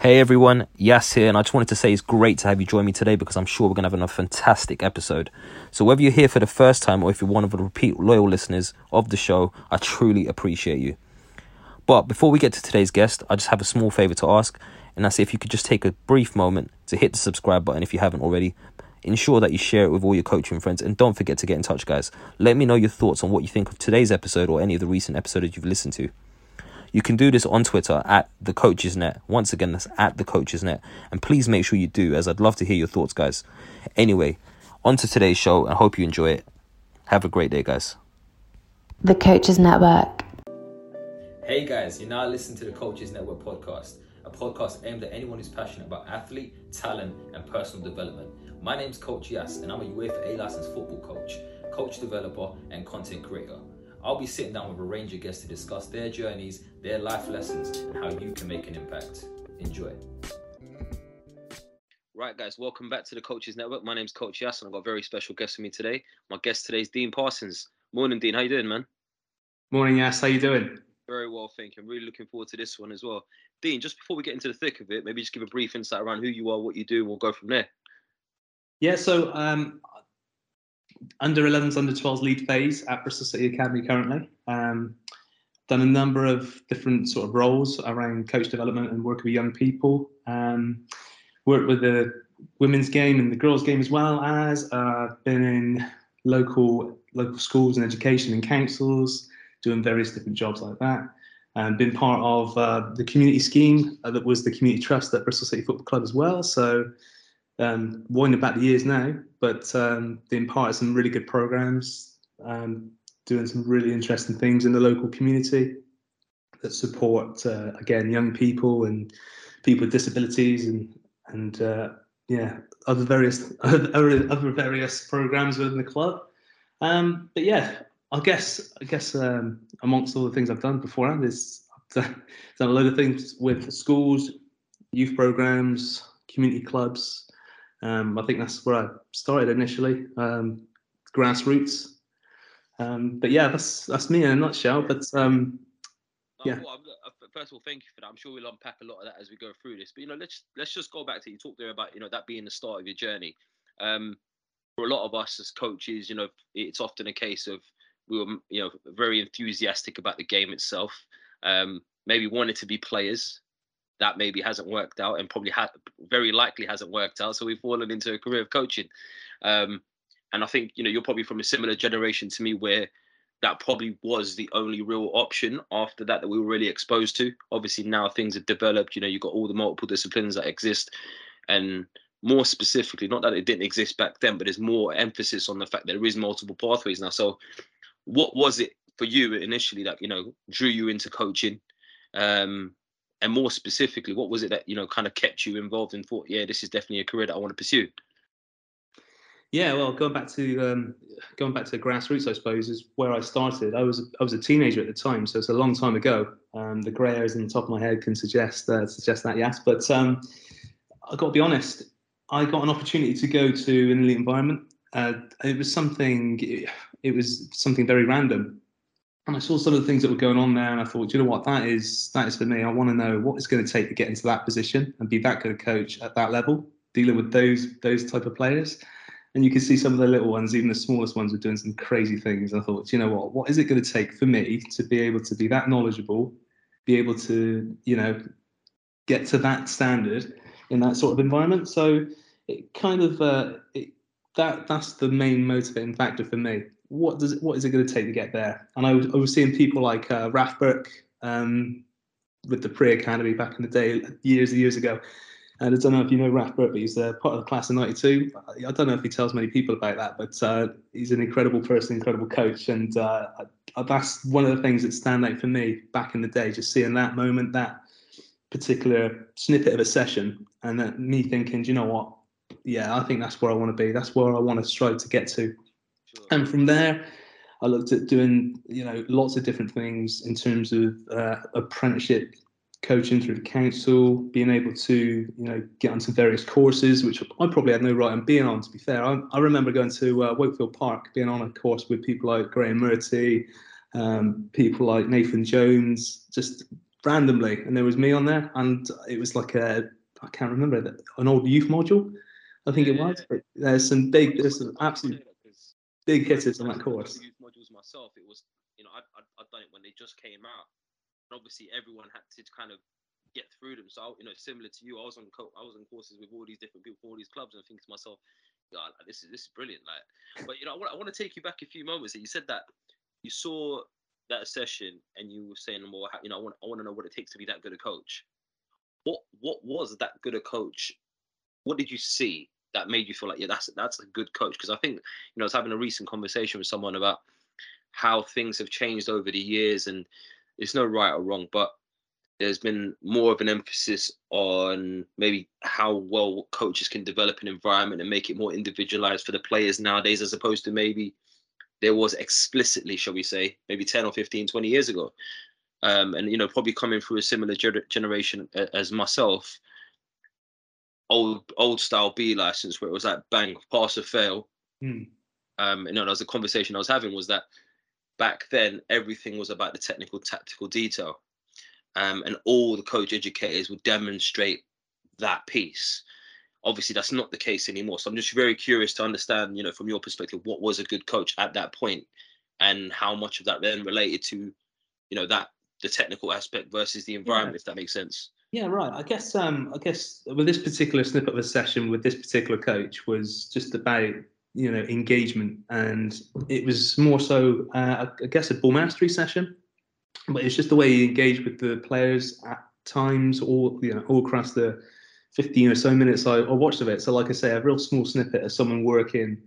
Hey everyone, Yas here, and I just wanted to say it's great to have you join me today because I'm sure we're going to have a fantastic episode. So, whether you're here for the first time or if you're one of the repeat loyal listeners of the show, I truly appreciate you. But before we get to today's guest, I just have a small favor to ask, and that's if you could just take a brief moment to hit the subscribe button if you haven't already. Ensure that you share it with all your coaching friends, and don't forget to get in touch, guys. Let me know your thoughts on what you think of today's episode or any of the recent episodes you've listened to. You can do this on Twitter at the Coaches Net. Once again, that's at the Coaches Net. And please make sure you do, as I'd love to hear your thoughts, guys. Anyway, on to today's show, I hope you enjoy it. Have a great day, guys. The Coaches Network. Hey guys, you're now listening to the Coaches Network podcast, a podcast aimed at anyone who's passionate about athlete, talent, and personal development. My name's Coach Yas, and I'm a UEFA A licensed football coach, coach developer, and content creator. I'll be sitting down with a range of guests to discuss their journeys, their life lessons, and how you can make an impact. Enjoy. Right, guys, welcome back to the Coaches Network. My name's Coach Yas, and I've got a very special guest with me today. My guest today is Dean Parsons. Morning, Dean. How you doing, man? Morning, Yas. How you doing? Very well, thank you. I'm really looking forward to this one as well. Dean, just before we get into the thick of it, maybe just give a brief insight around who you are, what you do, and we'll go from there. Yeah, so um, under 11s, under 12s lead phase at Bristol City Academy currently. Um, done a number of different sort of roles around coach development and working with young people. Um, worked with the women's game and the girls' game as well as uh, been in local local schools and education and councils, doing various different jobs like that. And been part of uh, the community scheme uh, that was the community trust at Bristol City Football Club as well. So um, winding back the years now, but um, being part of some really good programs, um, doing some really interesting things in the local community that support uh, again young people and people with disabilities and and uh, yeah other various other, other various programs within the club. Um, but yeah, I guess I guess um, amongst all the things I've done beforehand is I've done, done a load of things with schools, youth programs, community clubs, um, I think that's where I started initially, um, grassroots. Um, but yeah, that's that's me in a nutshell. But um, yeah. Well, uh, first of all, thank you for that. I'm sure we'll unpack a lot of that as we go through this. But you know, let's let's just go back to you talked there about you know that being the start of your journey. Um, for a lot of us as coaches, you know, it's often a case of we were you know very enthusiastic about the game itself. Um, maybe wanted to be players, that maybe hasn't worked out and probably ha- very likely hasn't worked out. So we've fallen into a career of coaching. Um, and I think, you know, you're probably from a similar generation to me where that probably was the only real option after that that we were really exposed to. Obviously, now things have developed, you know, you've got all the multiple disciplines that exist. And more specifically, not that it didn't exist back then, but there's more emphasis on the fact that there is multiple pathways now. So, what was it for you initially that, you know, drew you into coaching? Um, and more specifically, what was it that you know kind of kept you involved and thought, yeah, this is definitely a career that I want to pursue? Yeah, well, going back to um, going back to grassroots, I suppose is where I started. I was I was a teenager at the time, so it's a long time ago. Um, the grey hairs in the top of my head can suggest uh, suggest that, yes. But um, I got to be honest, I got an opportunity to go to an elite environment. Uh, it was something. It was something very random and I saw some of the things that were going on there, and I thought, you know what, that is that is for me. I want to know what it's going to take to get into that position and be that good a coach at that level, dealing with those those type of players. And you can see some of the little ones, even the smallest ones, were doing some crazy things. I thought, you know what, what is it going to take for me to be able to be that knowledgeable, be able to, you know, get to that standard in that sort of environment? So it kind of uh, it, that that's the main motivating factor for me what does it, what is it going to take to get there? And I was, I was seeing people like uh, Burke um, with the pre academy back in the day, years and years ago. And I don't know if you know Burke, but he's uh, part of the class of '92. I don't know if he tells many people about that, but uh, he's an incredible person, incredible coach, and uh, that's one of the things that stand out for me back in the day. Just seeing that moment, that particular snippet of a session, and me thinking, you know what? Yeah, I think that's where I want to be. That's where I want to strive to get to. And from there, I looked at doing, you know, lots of different things in terms of uh, apprenticeship coaching through the council, being able to, you know, get onto various courses, which I probably had no right on being on. To be fair, I, I remember going to uh, Wakefield Park, being on a course with people like Graeme Murty, um, people like Nathan Jones, just randomly, and there was me on there, and it was like a, I can't remember an old youth module, I think it was. But there's some big, there's some absolute big hitters on that course. Modules myself. It was, you know, I I done it when they just came out. And obviously, everyone had to kind of get through them. So, I, you know, similar to you, I was on co- I was on courses with all these different people, all these clubs, and I think to myself, God, like, this is this is brilliant. Like, but you know, I want I want to take you back a few moments. You said that you saw that session and you were saying, well, you know, I want I want to know what it takes to be that good a coach. What what was that good a coach? What did you see that made you feel like yeah, that's that's a good coach? Because I think you know, I was having a recent conversation with someone about how things have changed over the years, and it's no right or wrong, but there's been more of an emphasis on maybe how well coaches can develop an environment and make it more individualized for the players nowadays, as opposed to maybe there was explicitly, shall we say, maybe 10 or 15, 20 years ago. Um, and, you know, probably coming through a similar ger- generation as myself, old old style B license, where it was like bang, pass or fail. Hmm. Um, and you know, that was the conversation I was having was that back then everything was about the technical, tactical detail um, and all the coach educators would demonstrate that piece. Obviously, that's not the case anymore. So I'm just very curious to understand, you know, from your perspective, what was a good coach at that point, and how much of that then related to, you know, that the technical aspect versus the environment, if that makes sense. Yeah, right. I guess um, I guess with this particular snippet of a session with this particular coach was just about you know engagement, and it was more so uh, I guess a ball mastery session, but it's just the way he engaged with the players at times, all you know, all across the fifteen or so minutes I, I watched of it. So, like I say, a real small snippet of someone working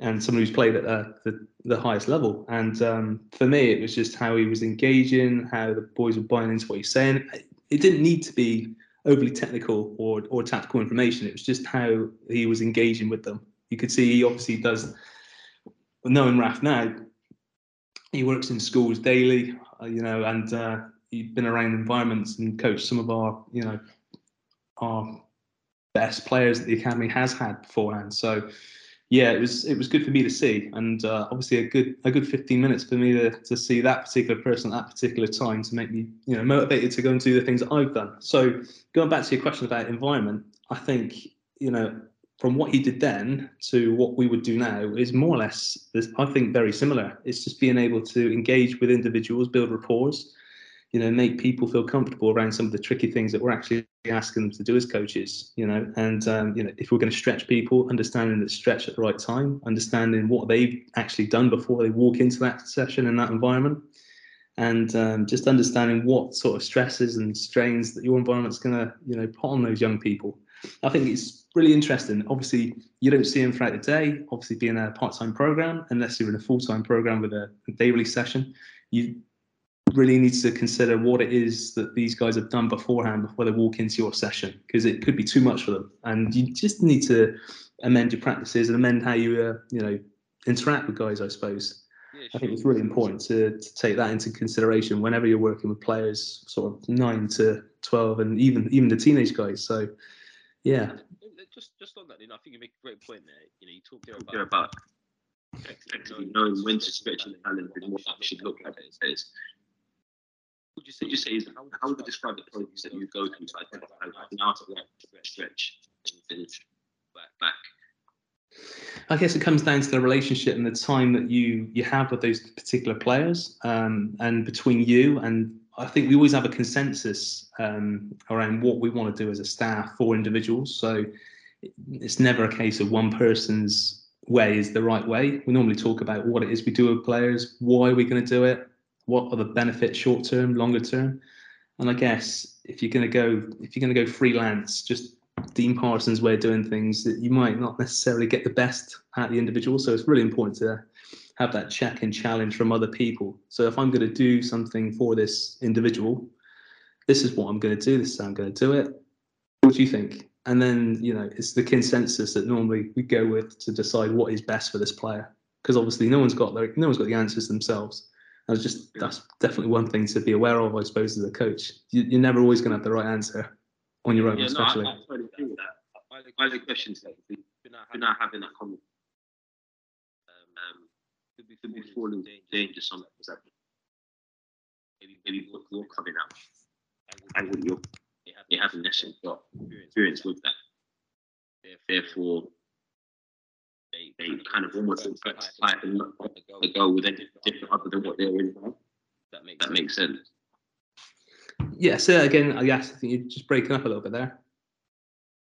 and someone who's played at the, the highest level. And um, for me, it was just how he was engaging, how the boys were buying into what he's saying. It didn't need to be overly technical or, or tactical information. It was just how he was engaging with them. You could see he obviously does, knowing Raf now, he works in schools daily, uh, you know, and uh, he's been around environments and coached some of our, you know, our best players that the academy has had beforehand. So, yeah, it was it was good for me to see, and uh, obviously a good a good 15 minutes for me to, to see that particular person at that particular time to make me you know motivated to go and do the things that I've done. So going back to your question about environment, I think you know from what he did then to what we would do now is more or less I think very similar. It's just being able to engage with individuals, build rapport, you know, make people feel comfortable around some of the tricky things that we're actually asking them to do as coaches, you know, and um, you know, if we're going to stretch people, understanding that stretch at the right time, understanding what they've actually done before they walk into that session in that environment, and um, just understanding what sort of stresses and strains that your environment's going to, you know, put on those young people. I think it's really interesting. Obviously, you don't see them throughout the day. Obviously, being a part-time program, unless you're in a full-time program with a daily session, you really needs to consider what it is that these guys have done beforehand before they walk into your session because it could be too much for them. And you just need to amend your practices and amend how you uh, you know interact with guys i suppose. Yeah, i think it's really important to, to take that into consideration whenever you're working with players sort of 9 to 12 and even even the teenage guys. So yeah. Just just on that, you know, I think you make a great point there. You know, you talk there about, about effectively knowing when to stretch the talent and what that should look like. Is would you say, you say is how, how would you describe the process that you go through to identify now to like stretch and finish back back? I guess it comes down to the relationship and the time that you you have with those particular players, um, and between you and I think we always have a consensus um, around what we want to do as a staff for individuals. So it's never a case of one person's way is the right way. We normally talk about what it is we do with players, why we're going to do it, what are the benefits short term, longer term, and I guess if you're going to go if you're going to go freelance, just Dean Parsons' way of doing things, that you might not necessarily get the best out the individual. So it's really important to have that check and challenge from other people. So if I'm going to do something for this individual, this is what I'm going to do. This is how I'm going to do it. What do you think? And then you know it's the consensus that normally we go with to decide what is best for this player because obviously no one's got their, no one's got the answers themselves. That's just that's definitely one thing to be aware of, I suppose, as a coach. You, are never always going to have the right answer on your own, yeah, especially. No, I, I totally agree with that. I the questions that we're not having that comment. Um, could be, could be falling danger some maybe maybe what you're coming out and what you're you haven't necessarily got experience with that. Therefore, they, they kind of almost expect to fight and not go with anything different other than what they're in. That makes that makes sense. Yeah. So again, I guess I think you're just breaking up a little bit there.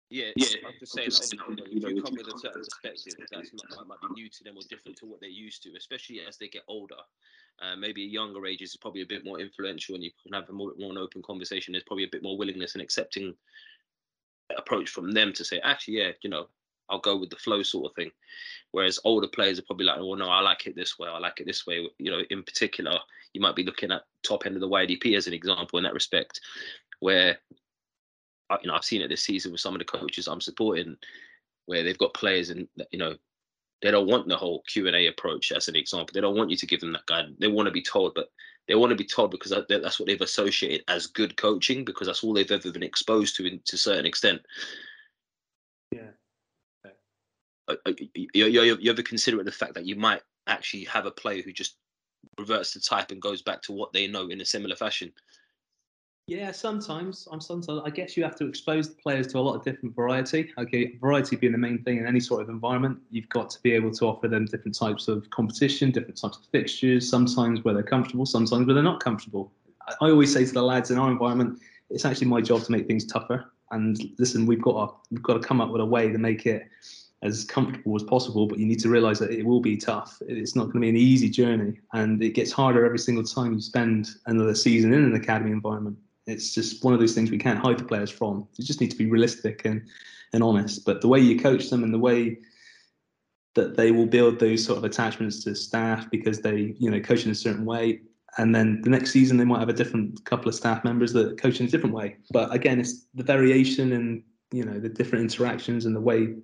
Yeah, yeah. I'm just saying, that, you know, if you come with a certain perspective that's not, might be new to them or different to what they're used to, especially as they get older. Uh, maybe younger ages is probably a bit more influential, and you can have a more, more an open conversation. There's probably a bit more willingness and accepting approach from them to say, actually, yeah, you know, I'll go with the flow sort of thing. Whereas older players are probably like, well, no, I like it this way. I like it this way. You know, in particular, you might be looking at top end of the YDP as an example in that respect, where you know I've seen it this season with some of the coaches I'm supporting, where they've got players and you know they don't want the whole Q and A approach as an example. They don't want you to give them that guide. They want to be told, but they want to be told because that's what they've associated as good coaching because that's all they've ever been exposed to in, to a certain extent. Yeah. You, you, you ever consider the fact that you might actually have a player who just reverts to type and goes back to what they know in a similar fashion? Yeah, sometimes. I'm sometimes. I guess you have to expose the players to a lot of different variety. Okay, variety being the main thing in any sort of environment. You've got to be able to offer them different types of competition, different types of fixtures. Sometimes where they're comfortable, sometimes where they're not comfortable. I, I always say to the lads in our environment, it's actually my job to make things tougher. And listen, we've got to, we've got to come up with a way to make it as comfortable as possible. But you need to realise that it will be tough. It's not going to be an easy journey, and it gets harder every single time you spend another season in an academy environment. It's just one of those things we can't hide the players from. You just need to be realistic and, and honest. But the way you coach them and the way that they will build those sort of attachments to staff because they, you know, coach in a certain way. And then the next season they might have a different couple of staff members that coach in a different way. But again, it's the variation and you know the different interactions and the way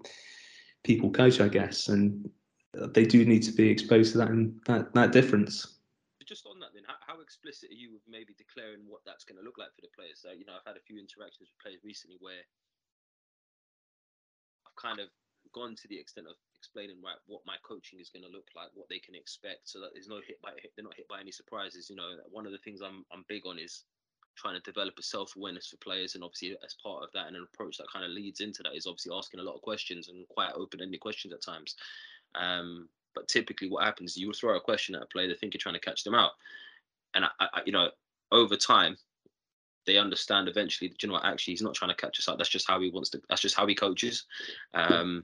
people coach, I guess, and they do need to be exposed to that and that, that difference. Just on that, then, how, how explicit are you with maybe declaring what that's going to look like for the players? So, you know, I've had a few interactions with players recently where I've kind of gone to the extent of explaining right what my coaching is going to look like, what they can expect, so that there's no hit by they're not hit by any surprises. You know, one of the things I'm I'm big on is trying to develop a self awareness for players, and obviously as part of that, and an approach that kind of leads into that is obviously asking a lot of questions and quite open ended questions at times. Um, but typically, what happens is you throw a question at a player, they think you're trying to catch them out, and I, I, you know, over time, they understand eventually that you know actually he's not trying to catch us out. That's just how he wants to. That's just how he coaches. Um,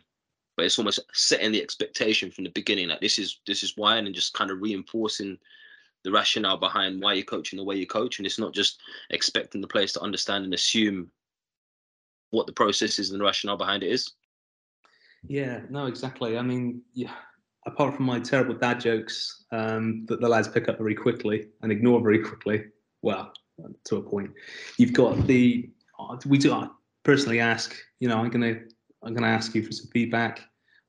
but it's almost setting the expectation from the beginning that this is this is why, and just kind of reinforcing the rationale behind why you're coaching the way you coach, and it's not just expecting the players to understand and assume what the process is and the rationale behind it is. Yeah, no, exactly. I mean, yeah, apart from my terrible dad jokes um, that the lads pick up very quickly and ignore very quickly, well, to a point, you've got the we do. I personally ask, you know, I'm gonna I'm gonna ask you for some feedback.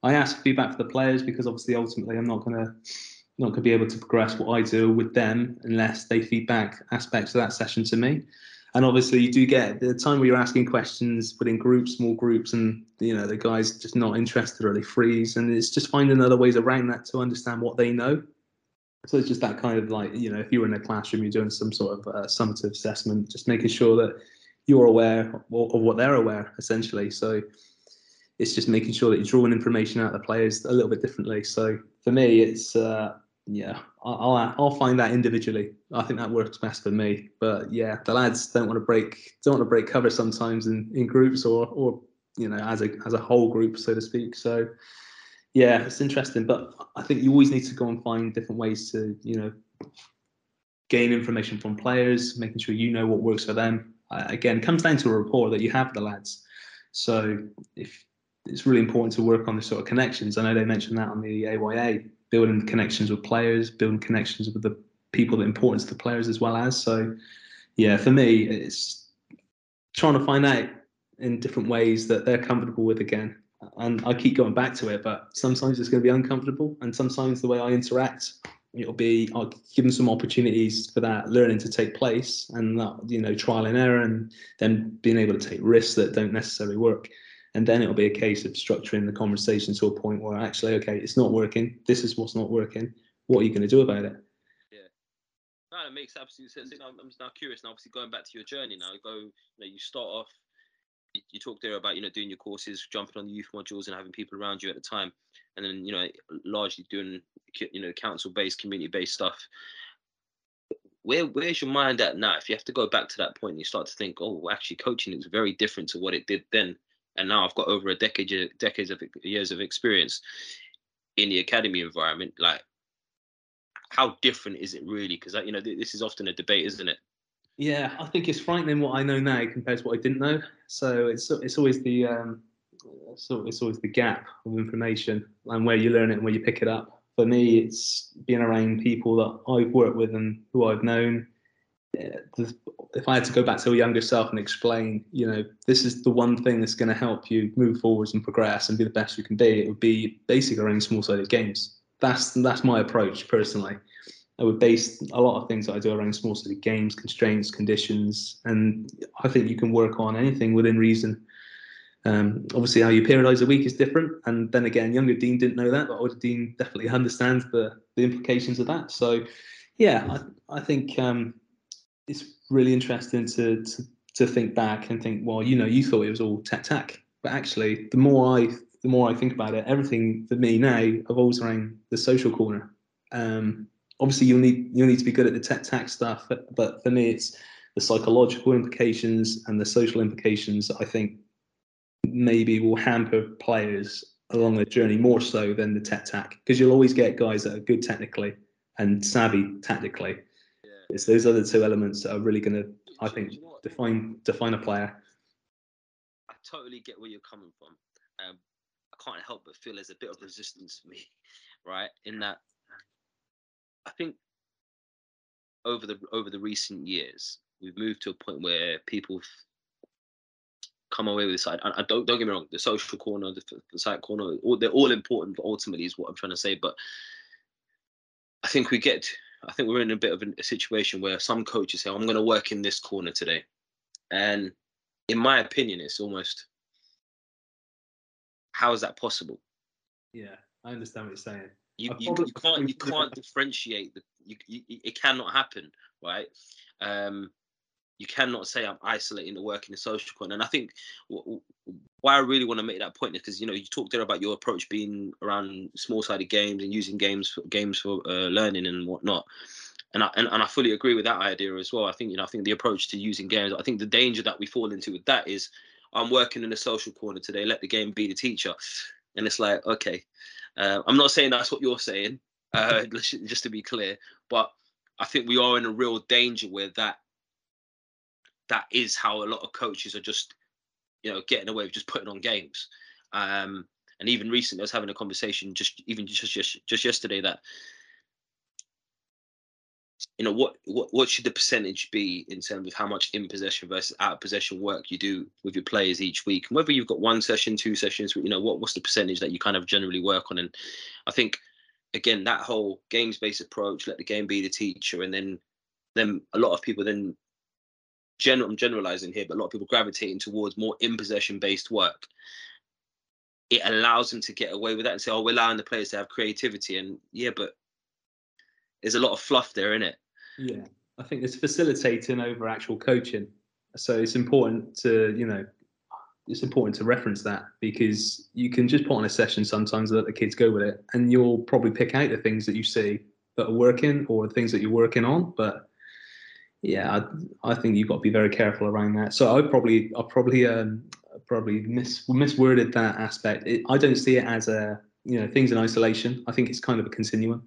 I ask feedback for the players because obviously ultimately I'm not gonna not going to be able to progress what I do with them unless they feedback aspects of that session to me. And obviously, you do get the time where you're asking questions within groups, small groups, and you know the guys just not interested or they freeze, and it's just finding other ways around that to understand what they know. So it's just that kind of like you know, if you're in a classroom, you're doing some sort of uh, summative assessment, just making sure that you're aware of, of what they're aware, essentially. So it's just making sure that you're drawing information out of the players a little bit differently. So for me, it's uh, yeah, I'll I'll find that individually. I think that works best for me. But yeah, the lads don't want to break don't want to break cover sometimes in, in groups or or you know as a as a whole group so to speak. So yeah, it's interesting. But I think you always need to go and find different ways to you know gain information from players, making sure you know what works for them. Uh, again, comes down to a rapport that you have with the lads. So if it's really important to work on the sort of connections. I know they mentioned that on the AYA building connections with players, building connections with the people that important to the players as well as. So, yeah, for me, it's trying to find out in different ways that they're comfortable with again. And I keep going back to it, but sometimes it's going to be uncomfortable, and sometimes the way I interact, it'll be I'll give them some opportunities for that learning to take place, and that you know trial and error, and then being able to take risks that don't necessarily work. And then it'll be a case of structuring the conversation to a point where actually, okay, it's not working. This is what's not working. What are you going to do about it? No, it makes absolute sense. I'm, just now curious. Now, obviously, going back to your journey now, you go, you know, you start off. You, you talked there about you know doing your courses, jumping on the youth modules, and having people around you at the time, and then you know largely doing you know council-based, community-based stuff. Where where's your mind at now? If you have to go back to that point, and you start to think, oh, actually, coaching is very different to what it did then, and now I've got over a decade decades of years of experience in the academy environment. Like, how different is it really? Because you know this is often a debate, isn't it? Yeah, I think it's frightening what I know now compared to what I didn't know. So it's it's always the um, so it's always the gap of information and where you learn it and where you pick it up. For me, it's being around people that I've worked with and who I've known. If I had to go back to a younger self and explain, you know, this is the one thing that's going to help you move forwards and progress and be the best you can be, it would be basically around small-sided games that's that's my approach personally. I would base a lot of things that I do around small-sided games, constraints, conditions, and I think you can work on anything within reason. Um, obviously, how you periodise a week is different, and then again, younger Dean didn't know that, but older Dean definitely understands the the implications of that. So, yeah, I, I think um, it's really interesting to, to to think back and think, well, you know, you thought it was all tech tack, but actually, the more I the more I think about it, everything for me now evolves around the social corner. Um, obviously, you'll need you'll need to be good at the tech tax stuff, but, but for me, it's the psychological implications and the social implications. I think maybe will hamper players along the journey more so than the tech tack because you'll always get guys that are good technically and savvy tactically. It's those other two elements that are really going to, I think, define define a player. I totally get where you're coming from. Um, I can't help but feel there's a bit of resistance for me, right? In that, I think over the over the recent years, we've moved to a point where people come away with this. I, I don't don't get me wrong. The social corner, the, the psych corner, all, they're all important. But ultimately, is what I'm trying to say. But I think we get. I think we're in a bit of a, situation where some coaches say, "I'm going to work in this corner today," and in my opinion, it's almost how is that possible? Yeah, I understand what you're saying. You, you, you can't you can't differentiate the you, you, it cannot happen right um you cannot say i'm isolating the work in the social corner and i think why i really want to make that point is because you know you talked there about your approach being around small sided games and using games for games for uh, learning and whatnot and I, and, and I fully agree with that idea as well. I think you know I think the approach to using games. I think the danger that we fall into with that is I'm working in a social corner today. Let the game be the teacher. And it's like, okay, uh, I'm not saying that's what you're saying, uh, just to be clear, but I think we are in a real danger where that that is how a lot of coaches are just, you know, getting away with just putting on games. Um, and even recently, I was having a conversation just even just just, just yesterday that you know what what what should the percentage be in terms of how much in possession versus out of possession work you do with your players each week and whether you've got one session two sessions you know what what's the percentage that you kind of generally work on and i think again that whole games based approach let the game be the teacher and then then a lot of people then general i'm generalizing here but a lot of people gravitating towards more in possession based work it allows them to get away with that and say oh we're allowing the players to have creativity and yeah but there's a lot of fluff there in it. Yeah, I think it's facilitating over actual coaching. So it's important to you know it's important to reference that because you can just put on a session sometimes and let the kids go with it and you'll probably pick out the things that you see that are working or things that you're working on but yeah i, I think you've got to be very careful around that so i probably i probably um probably mis misworded that aspect it, i don't see it as a you know things in isolation i think it's kind of a continuum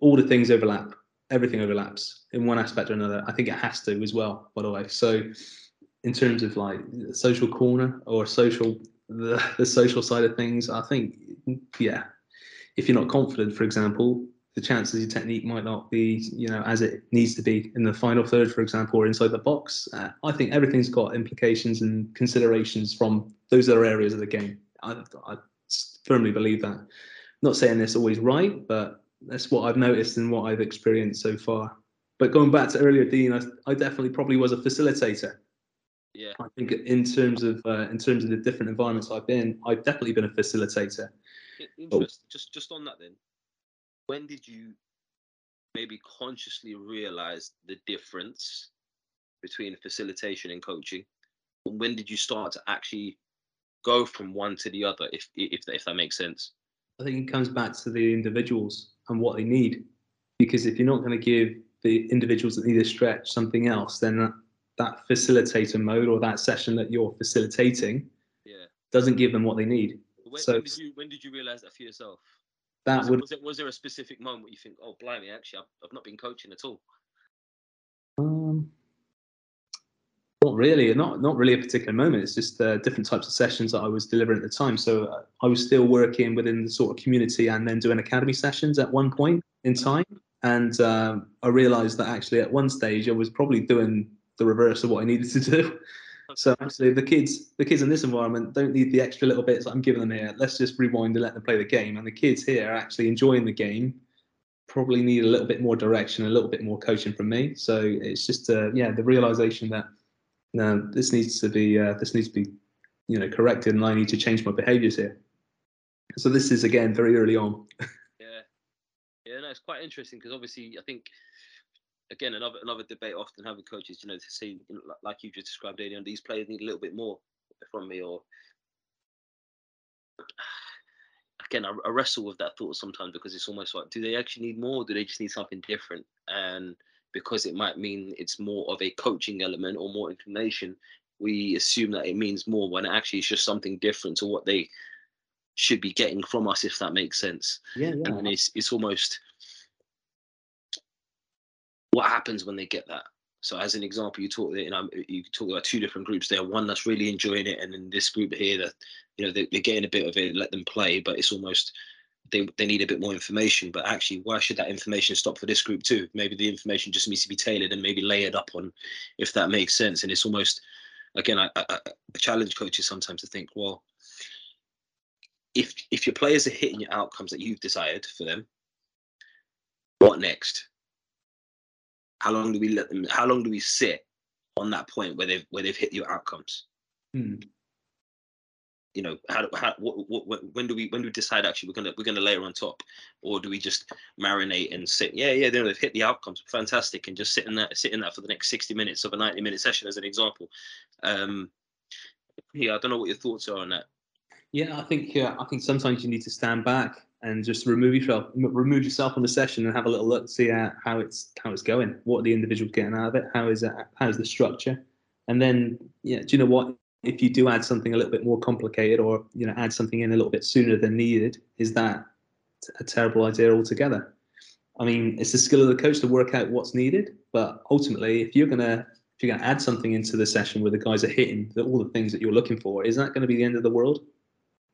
all the things overlap. Everything overlaps in one aspect or another. I think it has to as well, by the way. So, in terms of like social corner or social the, the social side of things, I think yeah, if you're not confident, for example, the chances your technique might not be, you know, as it needs to be in the final third, for example, or inside the box. Uh, I think everything's got implications and considerations from those other areas of the game. I, I firmly believe that. not saying this always right, but that's what I've noticed and what I've experienced so far. But going back to earlier, Dean, I, I definitely probably was a facilitator. Yeah. I think in terms of uh, in terms of the different environments I've been, I've definitely been a facilitator. Interesting. Just just on that then, when did you maybe consciously realize the difference between facilitation and coaching? And when did you start to actually go from one to the other, if if if that makes sense? I think it comes back to the individuals and what they need, because if you're not going to give the individuals that need a stretch something else, then that, that facilitator mode or that session that you're facilitating yeah. doesn't give them what they need. When, so when did you when did you realize that for yourself? That was would was, it, was there a specific moment where you think, oh, blimey, actually, I've, I've not been coaching at all? Um, not really, not not really a particular moment. It's just uh, different types of sessions that I was delivering at the time. So uh, I was still working within the sort of community and then doing academy sessions at one point in time. And um, I realised that actually at one stage I was probably doing the reverse of what I needed to do. So actually, the kids, the kids in this environment don't need the extra little bits I'm giving them here. Let's just rewind and let them play the game. And the kids here are actually enjoying the game. Probably need a little bit more direction, a little bit more coaching from me. So it's just, uh, yeah, the realization that this needs to be, uh, this needs to be, you know, corrected, and I need to change my behaviours here. So this is again very early on. yeah, yeah, no, it's quite interesting because obviously I think again, another another debate often having coaches, you know, to see you know, like you just described earlier, these players need a little bit more from me, or again, I, I, wrestle with that thought sometimes because it's almost like, do they actually need more, or do they just need something different? And because it might mean it's more of a coaching element or more information, we assume that it means more when actually it's just something different to what they should be getting from us, if that makes sense. Yeah, yeah. And it's it's almost what happens when they get that. So as an example, you talk you know you talk about two different groups there. One that's really enjoying it, and then this group here that you know they, are getting a bit of it. Let them play, but it's almost they they need a bit more information. But actually, why should that information stop for this group too? Maybe the information just needs to be tailored and maybe layered up on, if that makes sense. And it's almost again, I, I, I challenge coaches sometimes to think, well, if if your players are hitting your outcomes that you've desired for them, what next? How long do we let them? How long do we sit on that point where they've where they've hit your outcomes? Hmm. You know, how, how what, what, when do we when do we decide actually we're gonna we're gonna layer on top, or do we just marinate and sit? Yeah, yeah, they've hit the outcomes, fantastic, and just sit in that sit in that for the next sixty minutes of a ninety minute session as an example. Um, yeah, I don't know what your thoughts are on that. Yeah, I think yeah, I think sometimes you need to stand back and just remove yourself remove yourself from the session and have a little look see how, how it's how it's going. What are the individuals getting out of it? How is it how's the structure? And then yeah do you know what? If you do add something a little bit more complicated or you know add something in a little bit sooner than needed is that a terrible idea altogether? I mean it's the skill of the coach to work out what's needed but ultimately if you're gonna if you're gonna add something into the session where the guys are hitting the, all the things that you're looking for is that going to be the end of the world?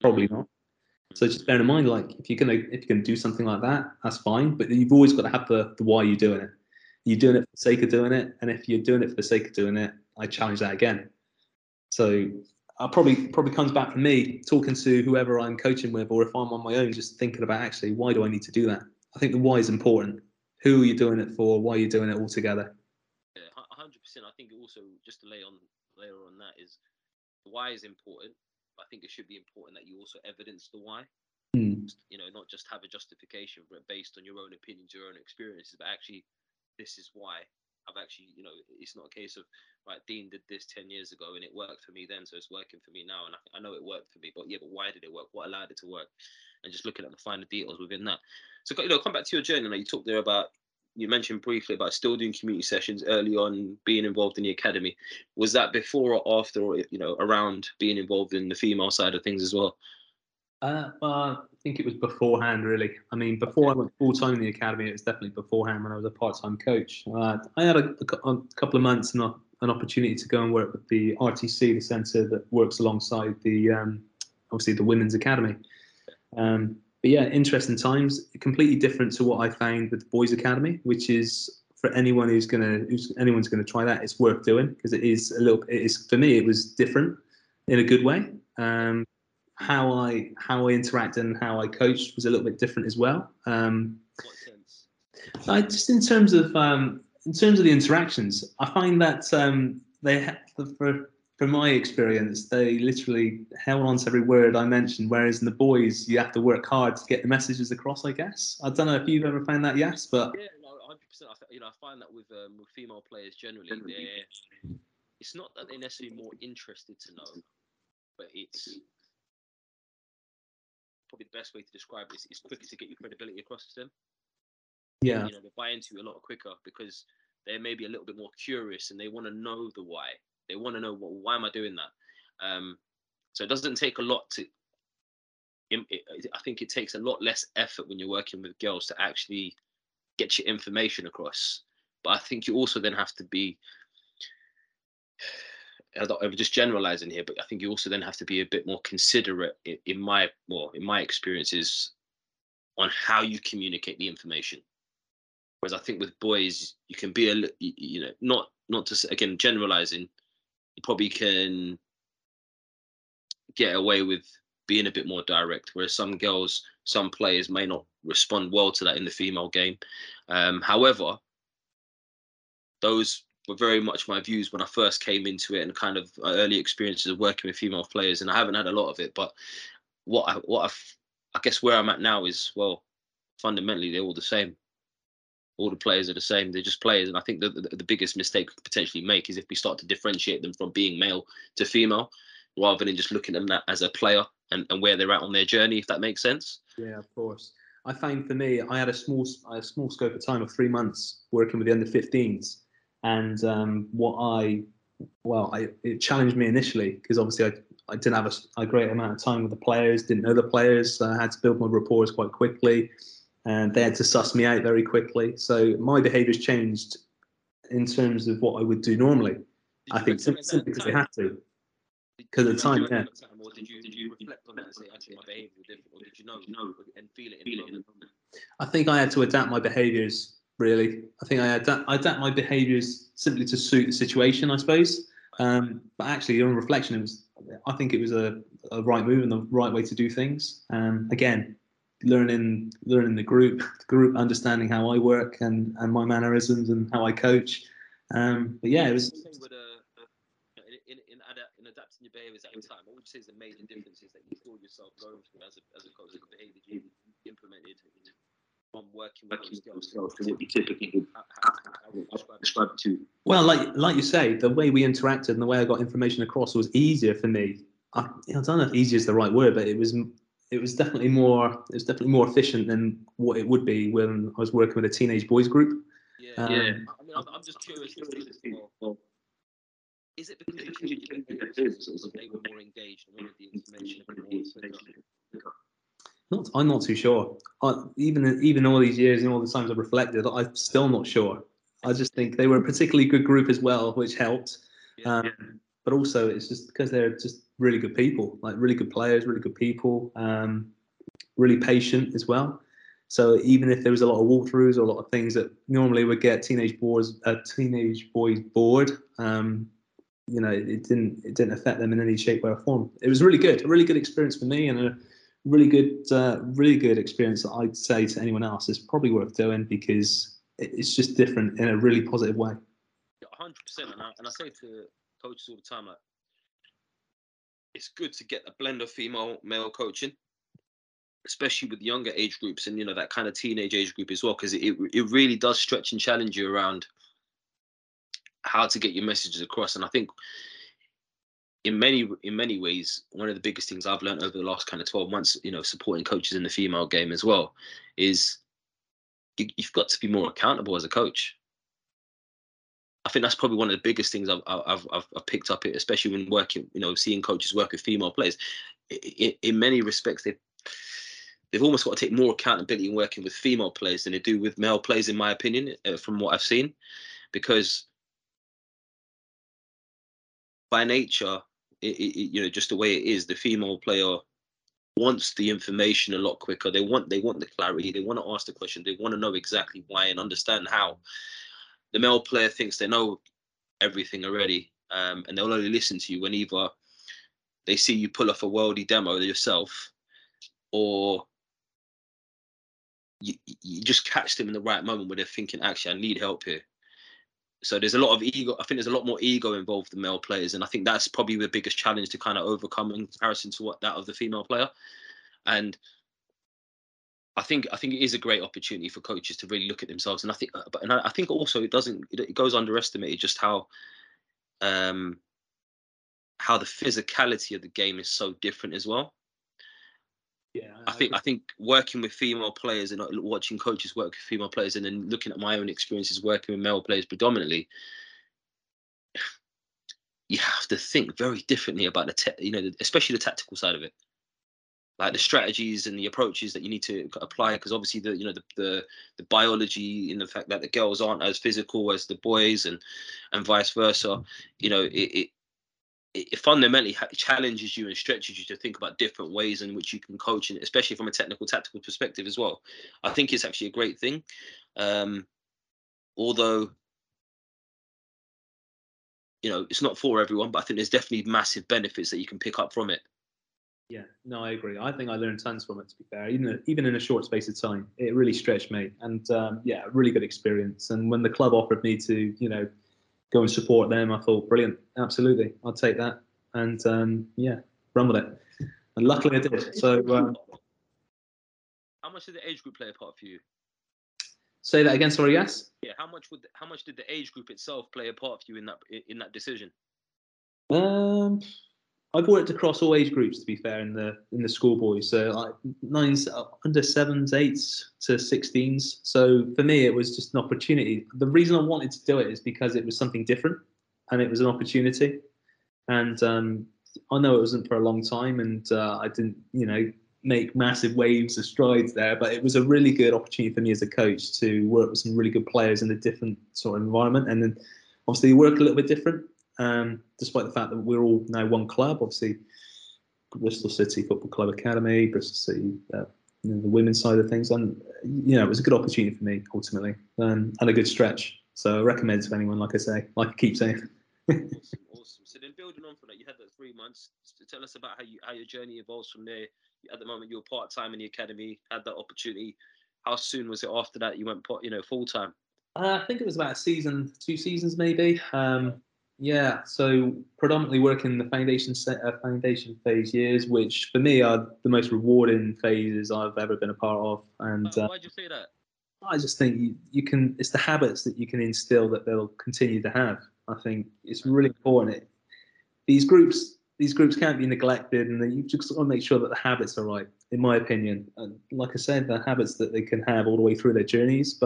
Probably not so just bear in mind, like if you're gonna if you're gonna do something like that, that's fine. But you've always got to have the, the why you're doing it. You're doing it for the sake of doing it, and if you're doing it for the sake of doing it, I challenge that again. So I probably probably comes back from me talking to whoever I'm coaching with, or if I'm on my own, just thinking about actually why do I need to do that. I think the why is important. Who are you doing it for? Why are you doing it all together? Yeah, hundred percent. I think also just to lay on layer on that is why is important I think it should be important that you also evidence the why. Mm. You know, not just have a justification but based on your own opinions, your own experiences, but actually, this is why I've actually, you know, it's not a case of right. Dean did this ten years ago and it worked for me then, so it's working for me now, and I, I know it worked for me. But yeah, but why did it work? What allowed it to work? And just looking at the finer details within that. So you know, come back to your journey. Now you talked there about you mentioned briefly about still doing community sessions early on, being involved in the academy. Was that before or after, or you know, around being involved in the female side of things as well? Uh, well, I think it was beforehand, really. I mean, before I went full time in the academy, it was definitely beforehand when I was a part time coach. Uh, I had a, a, couple of months and an opportunity to go and work with the RTC, the centre that works alongside the um, obviously the women's academy. Um, but yeah, interesting times. Completely different to what I found with the boys' academy, which is for anyone who's gonna who's anyone's gonna try that, it's worth doing because it is a little. It is for me, it was different in a good way. Um, how I how I interacted and how I coached was a little bit different as well. Um, I, just in terms of um, in terms of the interactions, I find that um, they have, for from my experience, they literally held on to every word I mentioned. Whereas in the boys, you have to work hard to get the messages across. I guess I don't know if you've ever found that, yes, but yeah, no, hundred percent. You know, I find that with um, with female players generally, they're it's not that they're necessarily more interested to know, but it's probably the best way to describe it is it's quicker to get your credibility across to them. Yeah, you know, they buy into it a lot quicker because they're maybe a little bit more curious and they want to know the why they want to know, well, why am I doing that? Um, so it doesn't take a lot to. I think it takes a lot less effort when you're working with girls to actually get your information across. But I think you also then have to be. I'm just generalizing here, but I think you also then have to be a bit more considerate in my well, in my experiences, on how you communicate the information. Whereas I think with boys, you can be a you know not not to again generalizing, you probably can get away with being a bit more direct, whereas some girls, some players may not respond well to that in the female game. Um, however, those were very much my views when I first came into it and kind of early experiences of working with female players, and I haven't had a lot of it. But what I what I've, I guess where I'm at now is well, fundamentally they're all the same all the players are the same. They're just players, and I think the, the, the biggest mistake we could potentially make is if we start to differentiate them from being male to female, rather than just looking at them as a player and, and where they're at on their journey. If that makes sense. Yeah, of course. I find for me, I had a small a small scope of time of three months working with the under 15s, and um, what I well, I, it challenged me initially because obviously I, I didn't have a, a, great amount of time with the players, didn't know the players, so I had to build my rapport quite quickly and they had to suss me out very quickly. So my behaviours changed in terms of what I would do normally. Did I think simply, simply because they had to. Because at the time, yeah. Or did you, did you reflect on that and say, actually, my behaviour was different, or did you know, know and feel it in the moment? I think I had to adapt my behaviours. Really, I think I adapt, I adapt my behaviours simply to suit the situation, I suppose. Um, but actually, on reflection, it was. I think it was a, a right move and the right way to do things. Um, again, learning learning the group, the group understanding how I work and, and my mannerisms and how I coach. Um, but yeah, it was. With, uh, in, in, in, adapting your behaviours at the time, what would you say is the major differences that you saw yourself going through as a, as a coach, the behaviours you implemented from working with those girls to what you typically would describe it to? Well, like like you say, the way we interacted and the way I got information across was easier for me. I, I don't know if easier is the right word, but it was it was definitely more it was definitely more efficient than what it would be when I was working with a teenage boys group. Yeah, um, yeah. I mean, I'm, I'm just curious to see this more. Is it because they were more engaged and wanted the information not, I'm not too sure. I, even even all these years and all the times I've reflected, I'm still not sure. I just think they were a particularly good group as well, which helped. Um, yeah. But also, it's just because they're just really good people, like really good players, really good people, um, really patient as well. So even if there was a lot of walkthroughs or a lot of things that normally would get teenage boys, uh, teenage boys bored, um, you know, it didn't it didn't affect them in any shape, or form. It was really good, a really good experience for me, and a really good, uh, really good experience that I'd say to anyone else is probably worth doing because it's just different in a really positive way. Hundred percent, and I and I say to coaches all the time, like it's good to get a blend of female male coaching especially with younger age groups and you know that kind of teenage age group as well because it, it really does stretch and challenge you around how to get your messages across. And i think in many in many ways one of the biggest things i've learned over the last kind of 12 months you know supporting coaches in the female game as well is you, you've got to be more accountable as a coach I think that's probably one of the biggest things I've I've I've, picked up, especially when working, you know, seeing coaches work with female players. In, in many respects, they've they've almost got to take more accountability in working with female players than they do with male players, in my opinion, uh, from what I've seen, because by nature, it, it, you know, just the way it is, the female player wants the information a lot quicker. They want they want the clarity. They want to ask the question. They want to know exactly why and understand how. The male player thinks they know everything already, um, and they'll only listen to you when either they see you pull off a worldy demo yourself, or you, you just catch them in the right moment where they're thinking, actually, I need help here. So there's a lot of ego. I think there's a lot more ego involved in male players, and I think that's probably the biggest challenge to kind of overcome in comparison to what that of the female player. And I think I think it is a great opportunity for coaches to really look at themselves, and I think, but and I think also it doesn't it goes underestimated just how um how the physicality of the game is so different as well. Yeah, I think I think working with female players and uh, watching coaches work with female players, and then looking at my own experiences working with male players predominantly, you have to think very differently about the te- you know especially the tactical side of it, like the strategies and the approaches that you need to apply. Because obviously the you know the, the the biology in the fact that the girls aren't as physical as the boys, and and vice versa. You know it, it it fundamentally challenges you and stretches you to think about different ways in which you can coach, and especially from a technical, tactical perspective as well. I think it's actually a great thing. Um, although, you know, it's not for everyone, but I think there's definitely massive benefits that you can pick up from it. Yeah, no, I agree. I think I learned tons from it. To be fair, even even in a short space of time, it really stretched me, and um, yeah, really good experience. And when the club offered me to, you know, go and support them. I thought, brilliant, absolutely, I'll take that, and um, yeah, run with it. And luckily, I did. So, um, how much did the age group play a part for you? Say that again. Sorry. Yes. Yeah. How much would how much did the age group itself play a part for you in that in that decision? Um, I've worked across all age groups, to be fair, in the in the schoolboys. So like nines, under sevens, eights to sixteens. So for me, it was just an opportunity. The reason I wanted to do it is because it was something different, and it was an opportunity. And um, I know it wasn't for a long time, and uh, I didn't, you know, make massive waves of strides there. But it was a really good opportunity for me as a coach to work with some really good players in a different sort of environment, and then obviously work a little bit different um, despite the fact that we're all now one club. Obviously, Bristol City Football Club Academy, Bristol City, uh, you know, the women's side of things, and you know, it was a good opportunity for me ultimately, um, and a good stretch. So I recommend it to anyone, like I say, like I keep saying. awesome, awesome. So then, building on from that, you had that three months. Tell us about how you how your journey evolves from there. At the moment, you were part time in the academy, had that opportunity. How soon was it after that you went, you know, full time? Uh, I think it was about a season, two seasons maybe. Um, yeah, so predominantly working in the foundation set, uh, foundation phase years, which for me are the most rewarding phases I've ever been a part of. And uh, why'd you say that? I just think you, you can. It's the habits that you can instill that they'll continue to have. I think it's really important. It, these groups, these groups can't be neglected, and you just want to make sure that the habits are right. In my opinion, and like I said, the habits that they can have all the way through their journeys. But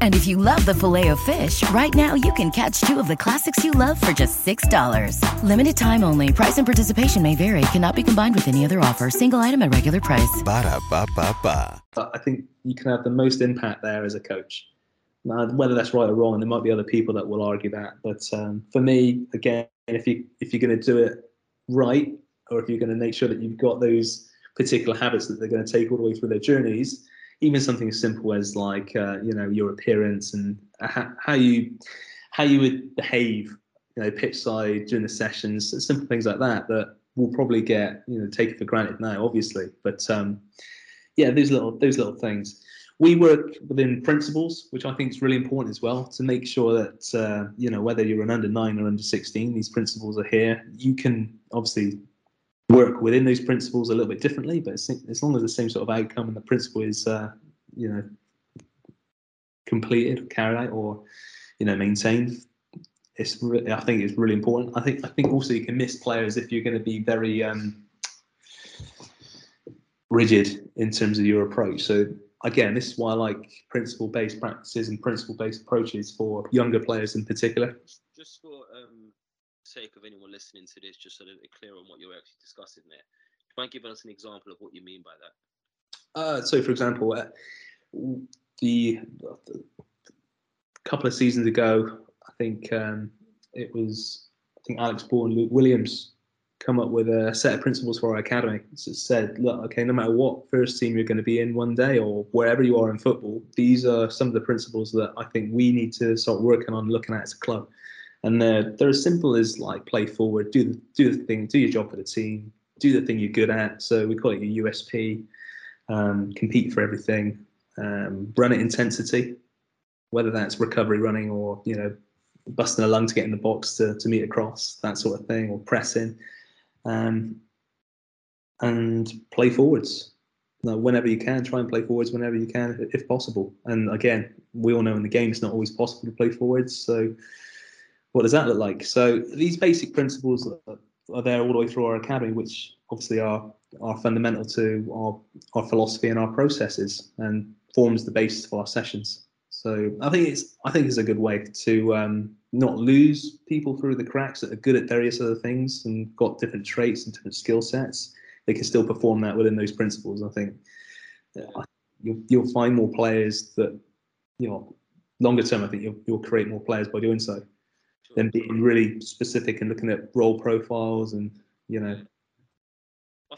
And if you love the Filet-O-Fish, right now you can catch two of the classics you love for just $6. Limited time only. Price and participation may vary. Cannot be combined with any other offer. Single item at regular price. Ba da ba ba ba. I think you can have the most impact there as a coach. Now, whether that's right or wrong, there might be other people that will argue that. But um, for me, again, if you if you're going to do it right, or if you're going to make sure that you've got those particular habits that they're going to take all the way through their journeys, even something as simple as like uh, you know your appearance and how you how you would behave, you know, pitch side during the sessions, simple things like that that we'll probably get you know taken for granted now, obviously. But um, yeah, those little those little things. We work within principles, which I think is really important as well, to make sure that uh, you know whether you're an under nine or under sixteen, these principles are here. You can obviously work within those principles a little bit differently, but as long as the same sort of outcome and the principle is, uh, you know, completed, carried out, or you know, maintained, it's. Re- I think it's really important. I think. I think also you can miss players if you're going to be very um, rigid in terms of your approach. So again, this is why I like principle-based practices and principle-based approaches for younger players in particular. Just for um, sake of anyone listening to this, just so that they're clear on what you're actually discussing there, try and give us an example of what you mean by that. Uh, so, for example, uh, the, the, couple of seasons ago, I think um, it was I think Alex and Luke Williams come up with a set of principles for our academy. It said, look, okay, no matter what first team you're going to be in one day or wherever you are in football, these are some of the principles that I think we need to start working on looking at as a club. And they're, they're as simple as like play forward, do the, do the thing, do your job for the team, do the thing you're good at. So we call it your USP, um, compete for everything, um, run at intensity, whether that's recovery running or, you know, busting a lung to get in the box to, to meet across, that sort of thing, or pressing um, and play forwards. whenever you can, try and play forwards whenever you can, if possible. And again, we all know in the game it's not always possible to play forwards. So, what does that look like? So, these basic principles are there all the way through our academy, which obviously are are fundamental to our our philosophy and our processes, and forms the basis for our sessions. So, I think it's I think it's a good way to um, not lose people through the cracks that are good at various other things and got different traits and different skill sets. They can still perform that within those principles. I think you'll, you'll find more players that, you know, longer term, I think you'll, you'll create more players by doing so. Than being really specific and looking at role profiles and, you know,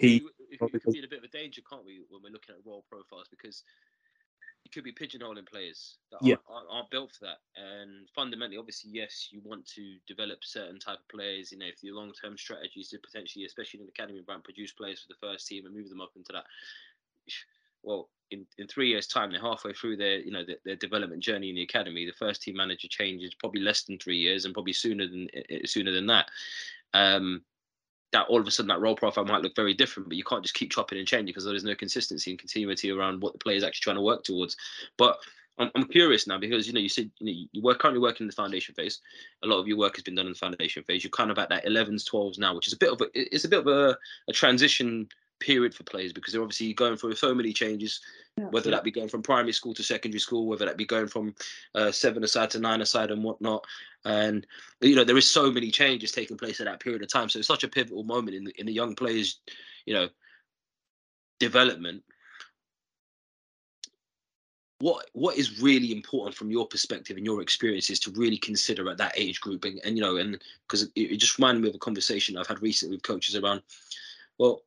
he. It could be in a bit of a danger, can't we, when we're looking at role profiles? Because you could be pigeonholing players that yeah. aren't, aren't, built for that. And fundamentally, obviously, yes, you want to develop certain type of players. You know, if your long term strategy is to potentially, especially in the academy brand, produce players for the first team and move them up into that. Well, in, in three years' time, they're halfway through their you know their, their development journey in the academy. The first team manager changes probably less than three years, and probably sooner than eh, eh, sooner than that. Um, that all of a sudden that role profile might look very different, but you can't just keep chopping and changing because there's no consistency and continuity around what the player is actually trying to work towards. But I'm, I'm curious now because you know you said you know you work currently working in the foundation phase. A lot of your work has been done in the foundation phase. You're kind of at that 11s, 12s now, which is a bit of a it's a bit of a, a transition period for players because they're obviously going through so many changes, yeah, whether that be going from primary school to secondary school, whether that be going from uh, seven aside to nine aside and whatnot. And you know there is so many changes taking place at that period of time. So it's such a pivotal moment in the, in the young players, you know, development. What what is really important from your perspective and your experiences to really consider at that age group and, and you know and because it, it just reminded me of a conversation I've had recently with coaches around well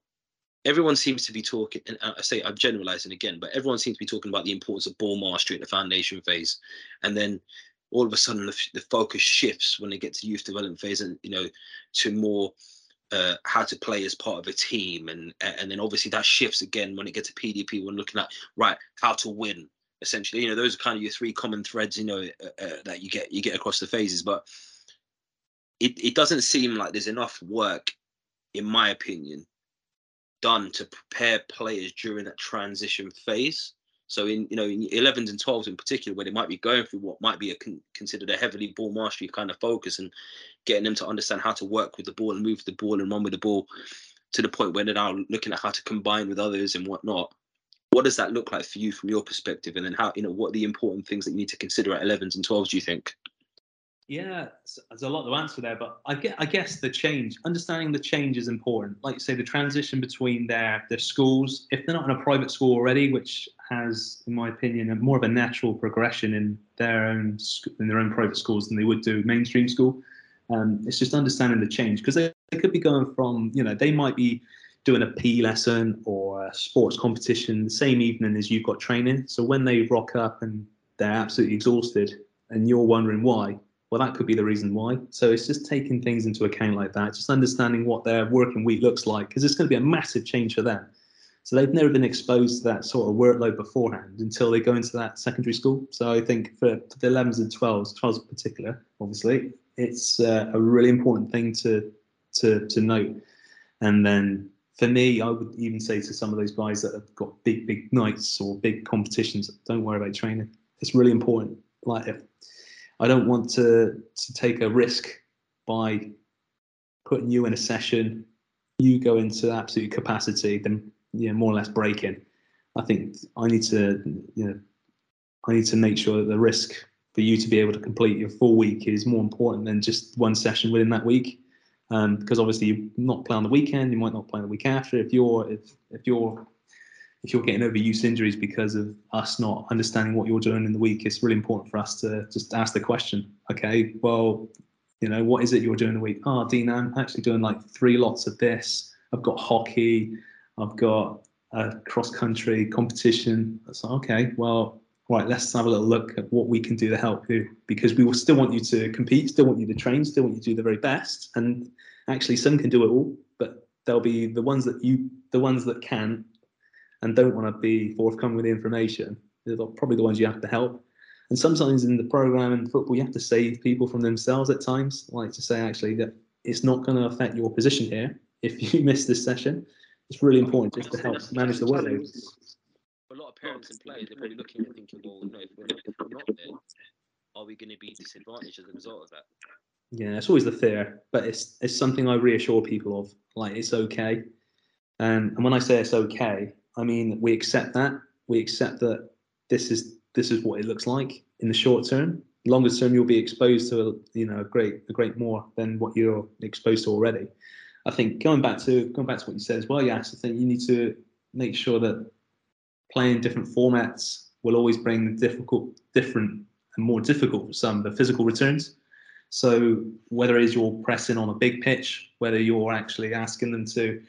everyone seems to be talking, and I say I'm generalizing again, but everyone seems to be talking about the importance of ball mastery at the foundation phase, and then all of a sudden the, the focus shifts when they get to youth development phase, and you know, to more uh, how to play as part of a team, and and then obviously that shifts again when it gets to PDP when looking at right how to win. Essentially, you know, those are kind of your three common threads, you know, uh, uh, that you get you get across the phases, but it, it doesn't seem like there's enough work, in my opinion, done to prepare players during that transition phase. So in you know in 11s and 12s in particular, where they might be going through what might be a con- considered a heavily ball mastery kind of focus, and getting them to understand how to work with the ball and move the ball and run with the ball, to the point where they're now looking at how to combine with others and whatnot. What does that look like for you from your perspective, and then how you know what are the important things that you need to consider at 11s and 12s? Do you think? Yeah, there's a lot to answer there, but I get, I guess the change, understanding the change is important. Like you say, the transition between their their schools, if they're not in a private school already, which has, in my opinion, a more of a natural progression in their own in their own private schools than they would do mainstream school. Um, it's just understanding the change because they, they could be going from, you know, they might be doing a P lesson or a sports competition the same evening as you've got training. So when they rock up and they're absolutely exhausted and you're wondering why, well, that could be the reason why. So it's just taking things into account like that, just understanding what their working week looks like, because it's going to be a massive change for them. So they've never been exposed to that sort of workload beforehand until they go into that secondary school. So I think for, the 11s and 12s, 12s in particular, obviously, it's uh, a really important thing to to to note. And then for me, I would even say to some of those guys that have got big, big nights or big competitions, don't worry about training. It's really important. Like if I don't want to to take a risk by putting you in a session, you go into absolute capacity, then you know, more or less breaking. I think I need to, you know, I need to make sure that the risk for you to be able to complete your full week is more important than just one session within that week. Um, because obviously you're not play on the weekend, you might not play the week after. If you're if if you're if you're getting overuse injuries because of us not understanding what you're doing in the week, it's really important for us to just ask the question. Okay, well, you know, what is it you're doing the week? Oh, Dean, I'm actually doing like three lots of this. I've got hockey, I've got a cross country competition. So okay, well, right, let's have a little look at what we can do to help you because we will still want you to compete, still want you to train, still want you to do the very best. And actually, some can do it all, but there'll be the ones that you, the ones that can and don't want to be forthcoming with the information. They're probably the ones you have to help. And sometimes in the program in football, you have to save people from themselves at times, like to say actually that it's not going to affect your position here if you miss this session. It's really important just to help manage the workload a lot of parents and players are probably looking and thinking, well, you know, if we're, if we're not there, are we going to be disadvantaged as a result of that? Yeah, it's always the fear, but it's it's something I reassure people of. Like it's okay, um, and when I say it's okay, I mean we accept that. We accept that this is this is what it looks like in the short term. Longer term, you'll be exposed to a, you know a great a great more than what you're exposed to already. I think going back to going back to what you said as well, yes, I think you need to make sure that playing different formats will always bring difficult, different, and more difficult for some the physical returns. So whether it is you're pressing on a big pitch, whether you're actually asking them to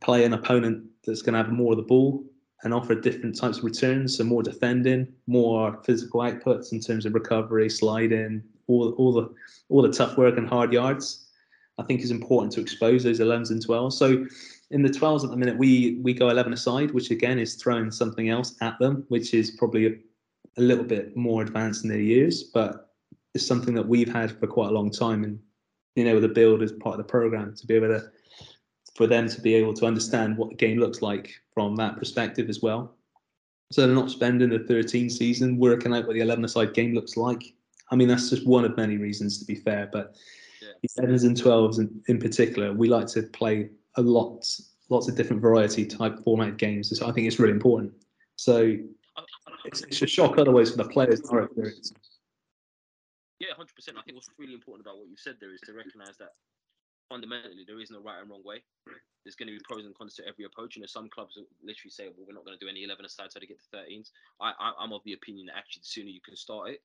play an opponent that's going to have more of the ball and offer different types of returns, so more defending, more physical outputs in terms of recovery, sliding, all all the all the tough work and hard yards. I think is important to expose those 11s and 12s. So in the 12s at the minute, we we go 11 aside, which again is throwing something else at them, which is probably a, a little bit more advanced in their years, but it's something that we've had for quite a long time and being able to build as part of the program to be able to for them to be able to understand what the game looks like from that perspective as well. So they're not spending the 13 season working out what the 11 aside game looks like. I mean, that's just one of many reasons to be fair, but yeah. 11s and 12s in, in particular, we like to play a lot, lots of different variety type format games. So I think it's really important. So it's, it's a shock otherwise for the players in our experience. Yeah, hundred percent. I think what's really important about what you said there is to recognise that fundamentally there is no right and wrong way. There's going to be pros and cons to every approach. You know, some clubs literally say, "Well, we're not going to do any 11 aside so to get to 13s." I, I, am of the opinion that actually the sooner you can start it,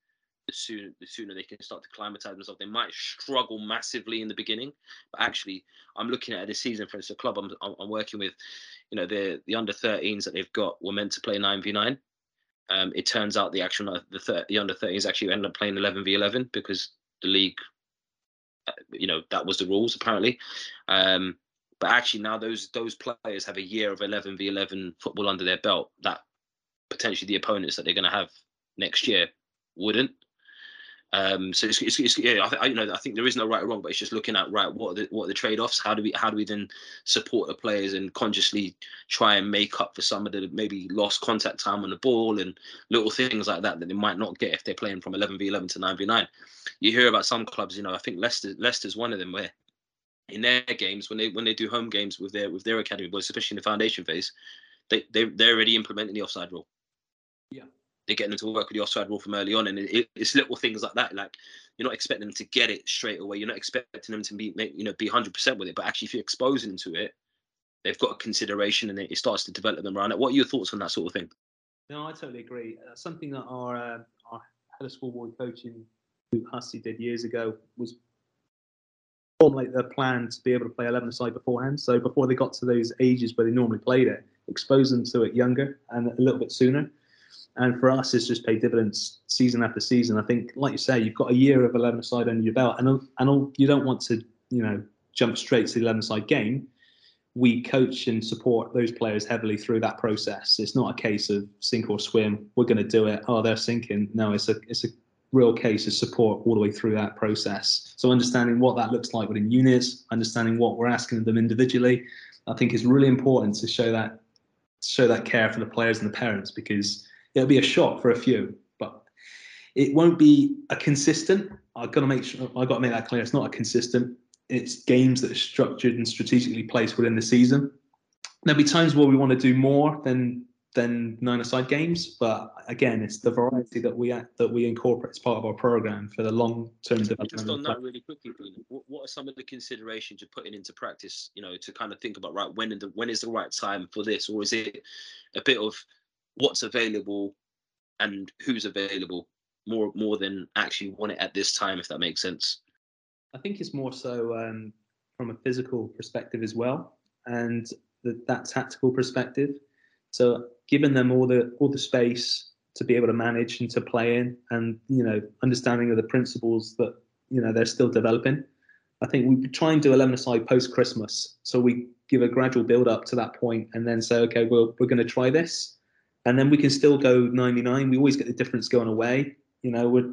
the sooner the sooner they can start to climatize themselves. They might struggle massively in the beginning, but actually, I'm looking at this season for instance, a club I'm, I'm working with. You know, the the under 13s that they've got were meant to play 9v9. Um, it turns out the actual the, thir- the under 13s actually ended up playing 11v11 because the league, you know, that was the rules apparently. Um, but actually now those those players have a year of 11v11 football under their belt that potentially the opponents that they're going to have next year wouldn't um, so it's, it's, it's yeah, I, I, you know, I think there is no right or wrong, but it's just looking at right what are the what are the trade offs? How do we how do we then support the players and consciously try and make up for some of the maybe lost contact time on the ball and little things like that that they might not get if they're playing from 11v11 to 9v9. You hear about some clubs, you know, I think Leicester Leicester's one of them where in their games when they when they do home games with their with their academy boys, especially in the foundation phase, they they they're already implementing the offside rule. Yeah they're getting them to work with the offside rule from early on, and it, it's little things like that. Like you're not expecting them to get it straight away. You're not expecting them to be, you know, be 100 percent with it. But actually, if you're exposing them to it, they've got a consideration, and it starts to develop them around it. What are your thoughts on that sort of thing? No, I totally agree. Uh, something that our uh, our head of schoolboy coaching, Luke Hussey did years ago, was formulate their plan to be able to play 11 aside beforehand. So before they got to those ages where they normally played it, expose them to it younger and a little bit sooner. And for us, it's just paid dividends season after season. I think, like you say, you've got a year of 11 side under your belt, and and you don't want to, you know, jump straight to the 11 side game. We coach and support those players heavily through that process. It's not a case of sink or swim. We're going to do it. Oh, they're sinking. No, it's a it's a real case of support all the way through that process. So understanding what that looks like within units, understanding what we're asking of them individually, I think is really important to show that show that care for the players and the parents because it'll be a shock for a few, but it won't be a consistent. I've got to make sure I've got to make that clear. It's not a consistent. It's games that are structured and strategically placed within the season. There'll be times where we want to do more than than nine-a-side games. But again, it's the variety that we act, that we incorporate as part of our program for the long-term development. Just on that, really quickly, what, what are some of the considerations you're putting into practice? You know, to kind of think about right when the when is the right time for this, or is it a bit of what's available and who's available more more than actually want it at this time, if that makes sense? I think it's more so um, from a physical perspective as well, and the, that tactical perspective. So giving them all the all the space to be able to manage and to play in, and you know, understanding of the principles that you know they're still developing. I think we try and do 11 aside post Christmas, so we give a gradual build up to that point, and then say, okay, well, we're going to try this, and then we can still go 99. We always get the difference going away. You know, we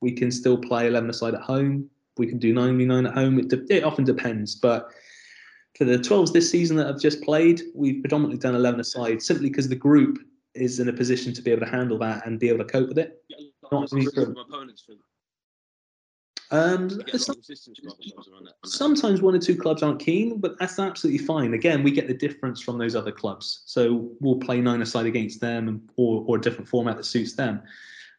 we can still play 11 aside at home. We can do 99 at home. It, de- it often depends, but for the 12s this season that have just played, we've predominantly done 11 aside simply because the group is in a position to be able to handle that and be able to cope with it. Yeah, Not from opponents for um, some, sometimes one or two clubs aren't keen, but that's absolutely fine. Again, we get the difference from those other clubs, so we'll play nine aside against them, or, or a different format that suits them.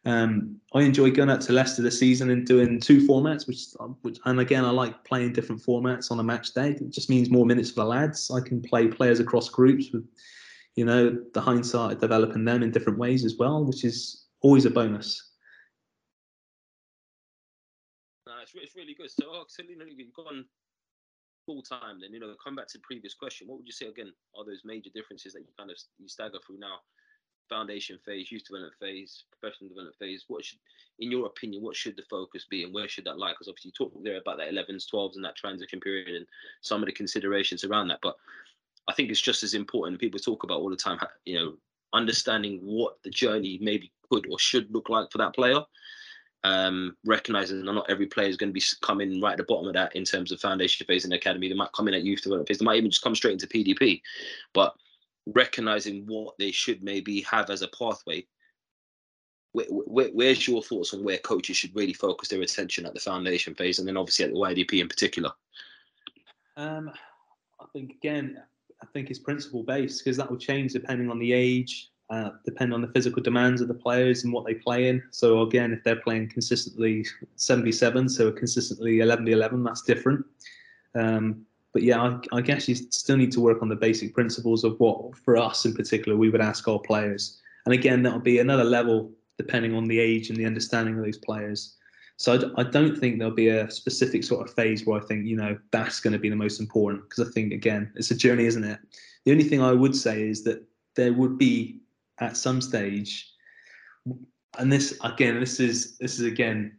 Um, I enjoy going out to Leicester this season and doing two formats, which, which, and again, I like playing different formats on a match day. It just means more minutes for the lads. I can play players across groups with, you know, the hindsight of developing them in different ways as well, which is always a bonus. Really good. So, oh, you've gone full time. Then you know, come back to the previous question. What would you say again? Are those major differences that you kind of you stagger through now? foundation phase, youth development phase, professional development phase, what should, in your opinion, what should the focus be and where should that lie? Because obviously you talked there about that 11s, 12s and that transition period and some of the considerations around that. But I think it's just as important. People talk about all the time, you know, understanding what the journey maybe could or should look like for that player. Um, recognizing that not every player is going to be coming right at the bottom of that in terms of foundation phase in the academy. They might come in at youth development phase. They might even just come straight into PDP. But recognizing what they should maybe have as a pathway where, where, where's your thoughts on where coaches should really focus their attention at the foundation phase and then obviously at the YDP in particular? Um, I think again, I think it's principle based because that will change depending on the age, uh, depending on the physical demands of the players and what they play in. So again, if they're playing consistently 77, so consistently 11 to 11, that's different. Um, but yeah, I, I, guess you still need to work on the basic principles of what, for us in particular, we would ask our players. And again, that'll be another level depending on the age and the understanding of these players. So I don't think there'll be a specific sort of phase where I think, you know, that's going to be the most important because I think, again, it's a journey, isn't it? The only thing I would say is that there would be at some stage, and this, again, this is, this is again,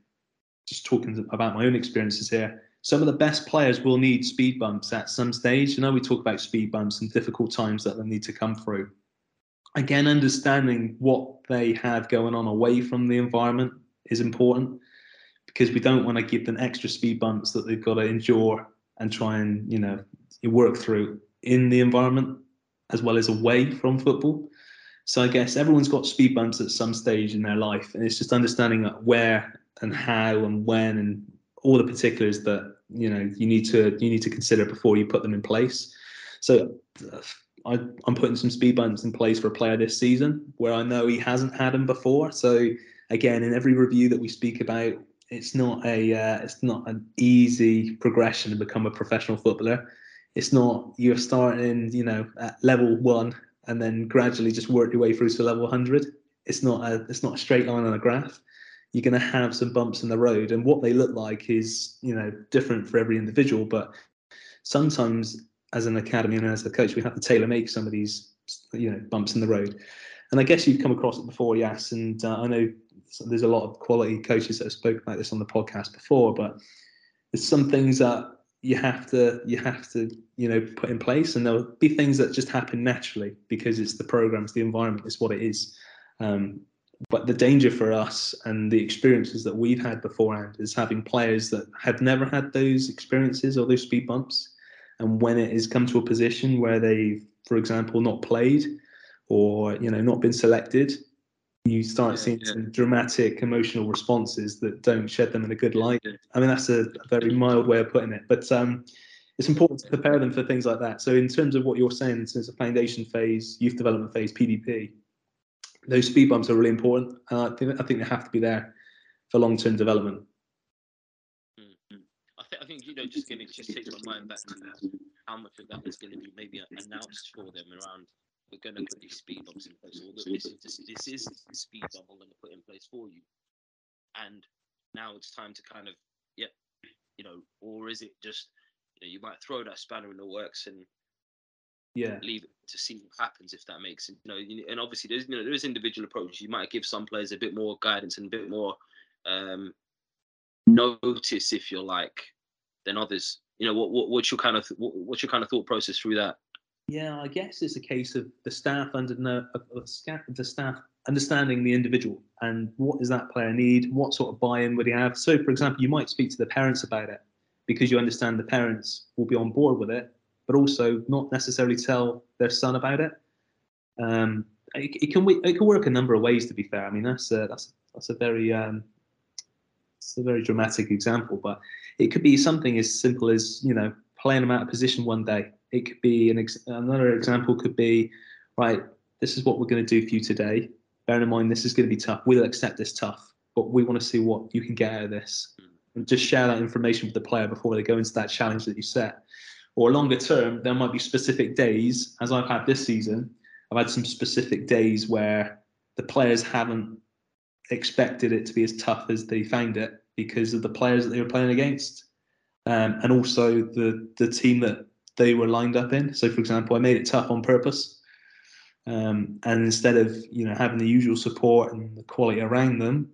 just talking about my own experiences here some of the best players will need speed bumps at some stage. You know, we talk about speed bumps and difficult times that they need to come through. Again, understanding what they have going on away from the environment is important because we don't want to give them extra speed bumps that they've got to endure and try and, you know, work through in the environment as well as away from football. So I guess everyone's got speed bumps at some stage in their life, and it's just understanding where and how and when and all the particulars that you know you need to you need to consider before you put them in place. So I, am putting some speed bumps in place for a player this season where I know he hasn't had them before. So again, in every review that we speak about, it's not a uh, it's not an easy progression to become a professional footballer. It's not you're starting you know at level one and then gradually just work your way through to level 100. It's not a it's not a straight line on a graph you're going to have some bumps in the road and what they look like is you know different for every individual but sometimes as an academy and as a coach we have to tailor make some of these you know bumps in the road and i guess you've come across it before yes and uh, i know there's a lot of quality coaches that have spoken about this on the podcast before but there's some things that you have to you have to you know put in place and there'll be things that just happen naturally because it's the programs the environment it's what it is um, but the danger for us and the experiences that we've had beforehand is having players that have never had those experiences or those speed bumps. And when it has come to a position where they've, for example, not played or you know not been selected, you start yeah, seeing yeah. some dramatic emotional responses that don't shed them in a good light. I mean, that's a, a very mild way of putting it. But um, it's important to prepare them for things like that. So in terms of what you're saying, in terms of foundation phase, youth development phase, PDP, those speed bumps are really important. Uh, I think I think they have to be there for long term development. Mm-hmm. I think I think you know just getting just take my mind back to how much of that is going to be maybe announced for them around. We're going to put these speed bumps in place. Or this is this, this is the speed bump we're going to put in place for you, and now it's time to kind of yeah, you know, or is it just you know you might throw that spanner in the works and yeah. leave it to see what happens if that makes you know and obviously there's you know there's individual approaches. You might give some players a bit more guidance and a bit more um notice if you're like than others. You know what, what what's your kind of what, what's your kind of thought process through that yeah i guess it's a case of the staff under the staff understanding the individual and what does that player need what sort of buy-in would he have so for example you might speak to the parents about it because you understand the parents will be on board with it but also not necessarily tell their son about it. Um, it, it, can it can work a number of ways. To be fair, I mean that's a, that's that's a very um, it's a very dramatic example, but it could be something as simple as you know playing them out of position one day. It could be an ex- another example could be right. This is what we're going to do for you today. Bearing in mind this is going to be tough. We'll accept this tough, but we want to see what you can get out of this. And just share that information with the player before they go into that challenge that you set or longer term, there might be specific days, as I've had this season. I've had some specific days where the players haven't expected it to be as tough as they found it because of the players that they were playing against, um, and also the the team that they were lined up in. So, for example, I made it tough on purpose, um, and instead of you know having the usual support and the quality around them,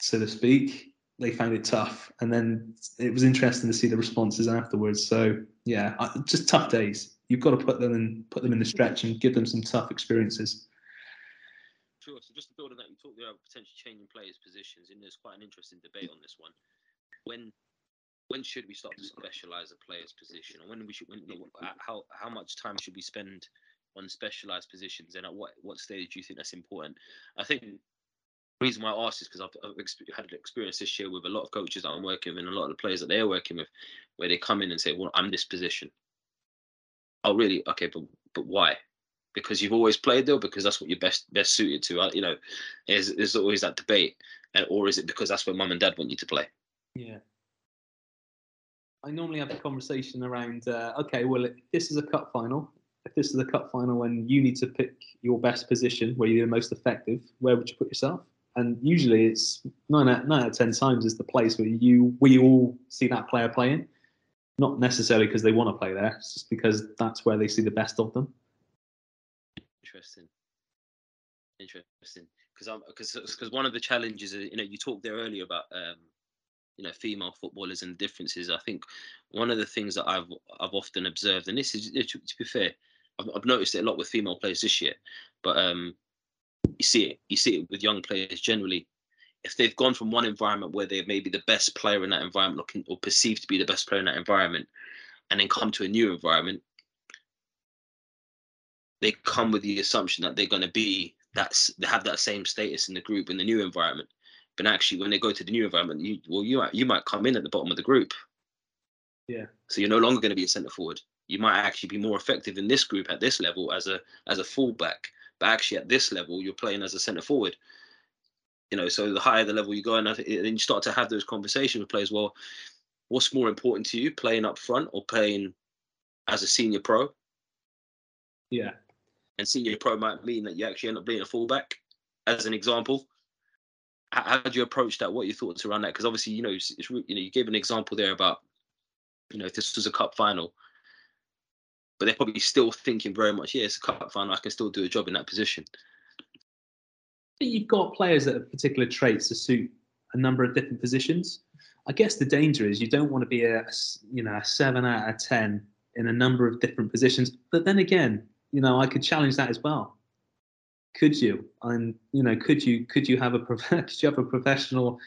so to speak, they found it tough. And then it was interesting to see the responses afterwards. So yeah, just tough days. You've got to put them in, put them in the stretch and give them some tough experiences. Sure. So just to build on that, you talked about potentially changing players' positions, and there's quite an interesting debate on this one. When when should we start to specialize a player's position, or when we should, when, how how much time should we spend on specialized positions, and at what what stage do you think that's important? I think the reason why I asked is because I've, I've, had an experience this year with a lot of coaches that I'm working with and a lot of the players that they're working with, where they come in and say, "Well, I'm this position." Oh, really? Okay, but but why? Because you've always played there, because that's what you're best best suited to. Uh, you know, there's, there's always that debate, and or is it because that's where mum and dad want you to play? Yeah. I normally have a conversation around, uh, okay, well, this is a cup final, if this is a cup final and you need to pick your best position where you're the most effective, where would you put yourself? and usually it's nine out, nine out of ten times is the place where you we all see that player playing, not necessarily because they want to play there, it's just because that's where they see the best of them. Interesting, interesting. Because because because one of the challenges, you know, you talked there earlier about um, you know female footballers and differences. I think one of the things that I've I've often observed, and this is to, be fair, I've, I've noticed it a lot with female players this year, but um, you see it. You see it with young players generally. If they've gone from one environment where they may be the best player in that environment, looking or perceived to be the best player in that environment, and then come to a new environment, they come with the assumption that they're going to be that's they have that same status in the group in the new environment. But actually, when they go to the new environment, you well, you might, you might come in at the bottom of the group. Yeah. So you're no longer going to be a centre forward. You might actually be more effective in this group at this level as a as a fullback but actually at this level you're playing as a centre forward. You know, so the higher the level you go, and then you start to have those conversations with players. Well, what's more important to you, playing up front or playing as a senior pro? Yeah. And senior pro might mean that you actually end up being a fullback, as an example. How, how do you approach that? What are your thoughts around that? Because obviously, you know, it's, it's, you know, you gave an example there about, you know, if this was a cup final, but they're probably still thinking very much, yeah, it's a cup final. I can still do a job in that position. You've got players that have particular traits to suit a number of different positions. I guess the danger is you don't want to be a you know a seven out of ten in a number of different positions. But then again, you know, I could challenge that as well. Could you? And you know, could you could you have a could you have a professional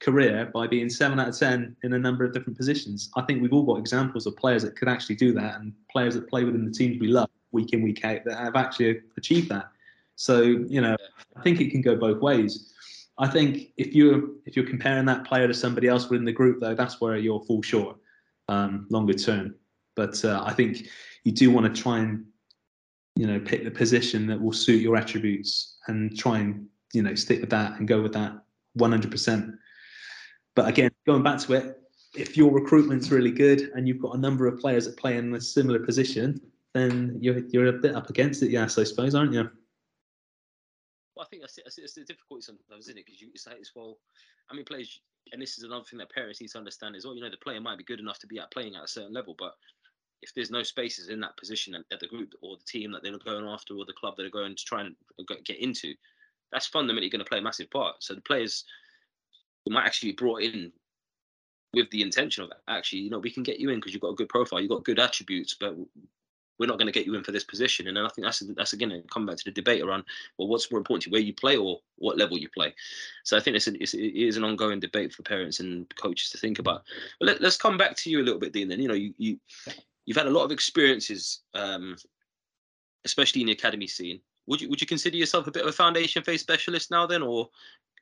career by being seven out of ten in a number of different positions. I think we've all got examples of players that could actually do that, and players that play within the teams we love week in week out that have actually achieved that. So you know, I think it can go both ways. I think if you're if you're comparing that player to somebody else within the group, though, that's where you'll fall short um, longer term. But uh, I think you do want to try and you know pick the position that will suit your attributes and try and you know stick with that and go with that 100%. But again, going back to it, if your recruitment's really good and you've got a number of players that play in a similar position, then you're you're a bit up against it, yes, I suppose, aren't you? Well, I think that's, that's the difficulty sometimes, isn't it? Because you say it's well, I mean, players, and this is another thing that parents need to understand as well, you know, the player might be good enough to be at playing at a certain level, but if there's no spaces in that position at, at the group or the team that they're going after or the club that are going to try and get into, that's fundamentally going to play a massive part. So the players might actually be brought in with the intention of actually, you know, we can get you in because you've got a good profile, you've got good attributes, but we're not going to get you in for this position. And then I think that's that's again come back to the debate around well, what's more important to you, where you play or what level you play. So I think it's, an, it's it is an ongoing debate for parents and coaches to think about. But let, us come back to you a little bit, Dean. Then you know you, you you've had a lot of experiences, um, especially in the academy scene. Would you would you consider yourself a bit of a foundation phase specialist now then, or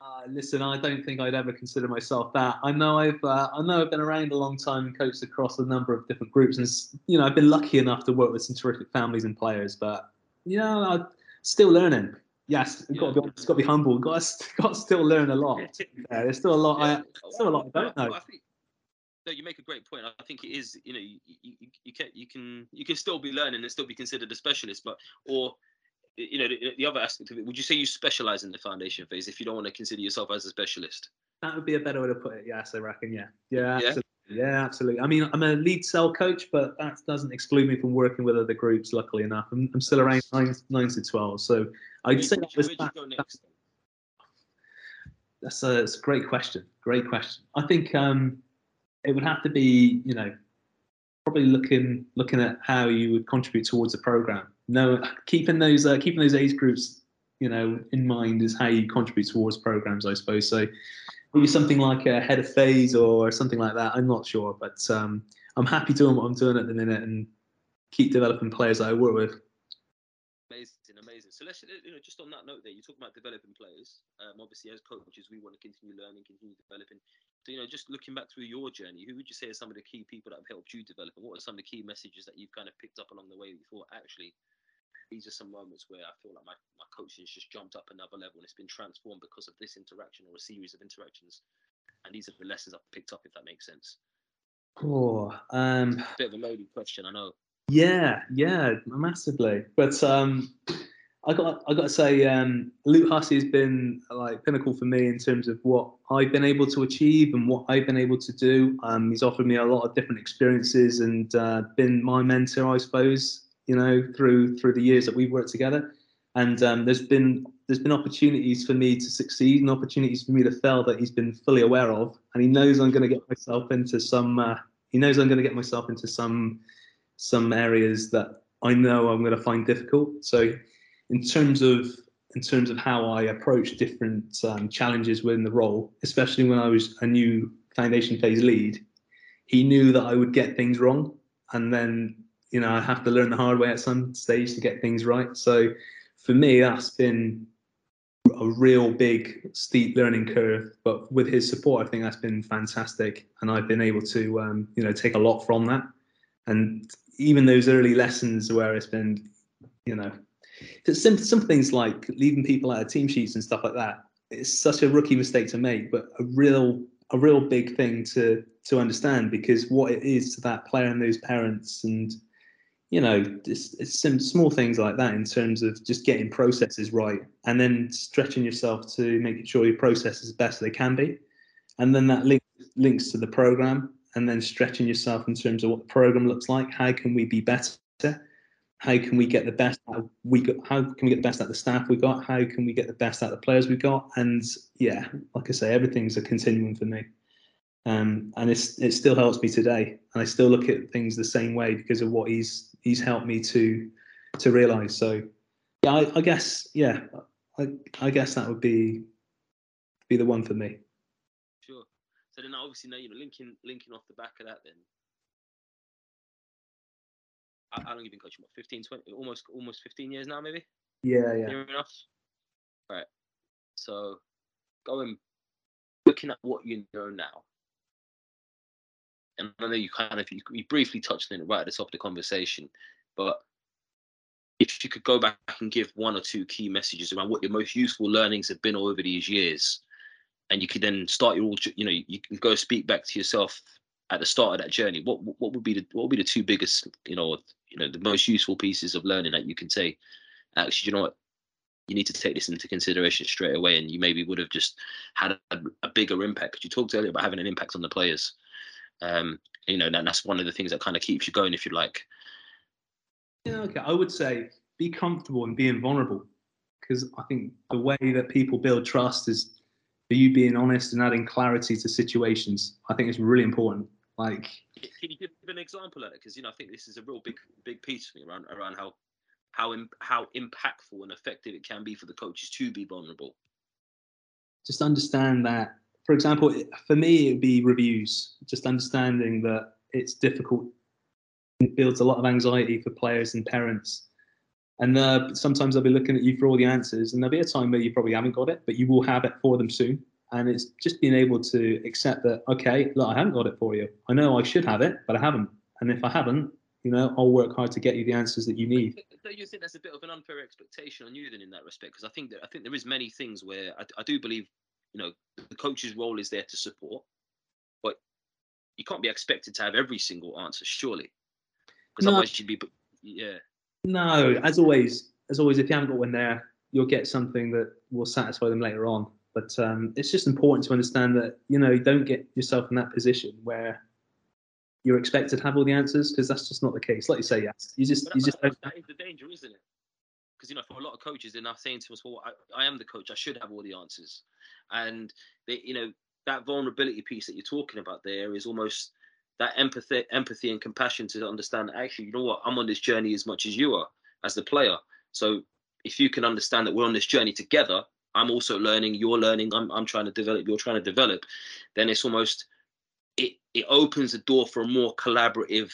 uh, listen, I don't think I'd ever consider myself that. I know I've uh, I know I've been around a long time and coached across a number of different groups, and you know I've been lucky enough to work with some terrific families and players. But you know, I'm still learning. Yes, yeah. got to be got to be humble. Got to, got to still learn a lot. Yeah, there's still a lot. Yeah. I, still a lot I don't know. I think, no, you make a great point. I think it is. You know, you, you, you can you can you can still be learning and still be considered a specialist, but or you know, the, the, other aspect of it, would you say you specialize in the foundation phase if you don't want to consider yourself as a specialist? That would be a better way to put it. Yes, I reckon. Yeah. Yeah. Absolutely. Yeah, absolutely. I mean, I'm a lead cell coach, but that doesn't exclude me from working with other groups. Luckily enough, I'm, I'm still around nine, nine to twelve. So I'd say that was that, that's, that's, a, that's a great question. Great question. I think um, it would have to be, you know, probably looking looking at how you would contribute towards the program. No, keeping those uh, keeping those age groups, you know, in mind is how you contribute towards programs, I suppose. So maybe something like a head of phase or something like that. I'm not sure, but um, I'm happy doing what I'm doing at the minute and keep developing players that I work with. Amazing, amazing. So let's, you know, just on that note, there, you talk about developing players. Um, obviously, as coaches, we want to continue learning, continue developing. So, you know, just looking back through your journey, who would you say are some of the key people that have helped you develop, and what are some of the key messages that you've kind of picked up along the way that you thought actually these are some moments where I feel like my, my coaching has just jumped up another level and it's been transformed because of this interaction or a series of interactions. And these are the lessons I've picked up, if that makes sense. Oh, um, bit of a loaded question, I know. Yeah, yeah, massively. But um, I got I got to say, um, Luke Hussey has been like pinnacle for me in terms of what I've been able to achieve and what I've been able to do. Um, he's offered me a lot of different experiences and uh, been my mentor, I suppose. You know, through through the years that we've worked together, and um, there's been there's been opportunities for me to succeed and opportunities for me to fail that he's been fully aware of, and he knows I'm going to get myself into some. Uh, he knows I'm going to get myself into some some areas that I know I'm going to find difficult. So in terms of in terms of how I approach different um, challenges within the role, especially when I was a new foundation phase lead, he knew that I would get things wrong, and then you know I have to learn the hard way at some stage to get things right. So for me, that's been a real big steep learning curve. But with his support, I think that's been fantastic, and I've been able to um, you know take a lot from that. And even those early lessons where it's been, you know, some some things like leaving people out of team sheets and stuff like that. It's such a rookie mistake to make, but a real a real big thing to to understand because what it is to that player and those parents and you know it's, it's some small things like that in terms of just getting processes right and then stretching yourself to making sure your process is best they can be and then that link, links to the program and then stretching yourself in terms of what the program looks like how can we be better how can we get the best out we got how can we get the best out the staff we got? How can we get the best out the players we got? And yeah like i say everything's a continuum for me. Um, and it's it still helps me today. And i still look at things the same way because of what he's he's helped me to to realize. So yeah i, I guess yeah I, I guess that would be be the one for me. Sure. So then obviously now you know linking linking off the back of that then I, I don't even coach what 15, 20, almost almost 15 years now, maybe. Yeah, yeah. Near enough. Right. So going looking at what you know now, and I know you kind of you, you briefly touched on it right at the top of the conversation, but if you could go back and give one or two key messages around what your most useful learnings have been over these years, and you could then start your all, you know you can go speak back to yourself at the start of that journey. What what would be the what would be the two biggest you know you know the most useful pieces of learning that you can say? Actually, you know what? You need to take this into consideration straight away, and you maybe would have just had a, a bigger impact. You talked earlier about having an impact on the players. Um, you know, and that's one of the things that kind of keeps you going, if you like. Yeah, okay. I would say be comfortable in being vulnerable because I think the way that people build trust is for you being honest and adding clarity to situations. I think it's really important. Like, can you give an example of it? Because you know, I think this is a real big, big piece for me around around how how how impactful and effective it can be for the coaches to be vulnerable. Just understand that. For example, for me, it would be reviews. Just understanding that it's difficult. It builds a lot of anxiety for players and parents and uh, sometimes they'll be looking at you for all the answers, and there'll be a time where you probably haven't got it, but you will have it for them soon. And it's just being able to accept that, okay, look, I haven't got it for you. I know I should have it, but I haven't. And if I haven't, you know, I'll work hard to get you the answers that you need. Do you think that's a bit of an unfair expectation on you then in that respect? Because I think that I think there is many things where I, I do believe, you know, the coach's role is there to support, but you can't be expected to have every single answer, surely, because no. otherwise you'd be, yeah. No, as always, as always, if you haven't got one there, you'll get something that will satisfy them later on. But um, it's just important to understand that you know you don't get yourself in that position where you're expected to have all the answers because that's just not the case. Like you say, yes, you just you just. That, that is the danger, isn't it? Because you know, for a lot of coaches, they're now saying to us, "Well, I, I am the coach. I should have all the answers," and they, you know, that vulnerability piece that you're talking about there is almost that empathy, empathy and compassion to understand actually, you know what, I'm on this journey as much as you are as the player. So if you can understand that we're on this journey together, I'm also learning, you're learning, I'm, I'm trying to develop, you're trying to develop, then it's almost it it opens the door for a more collaborative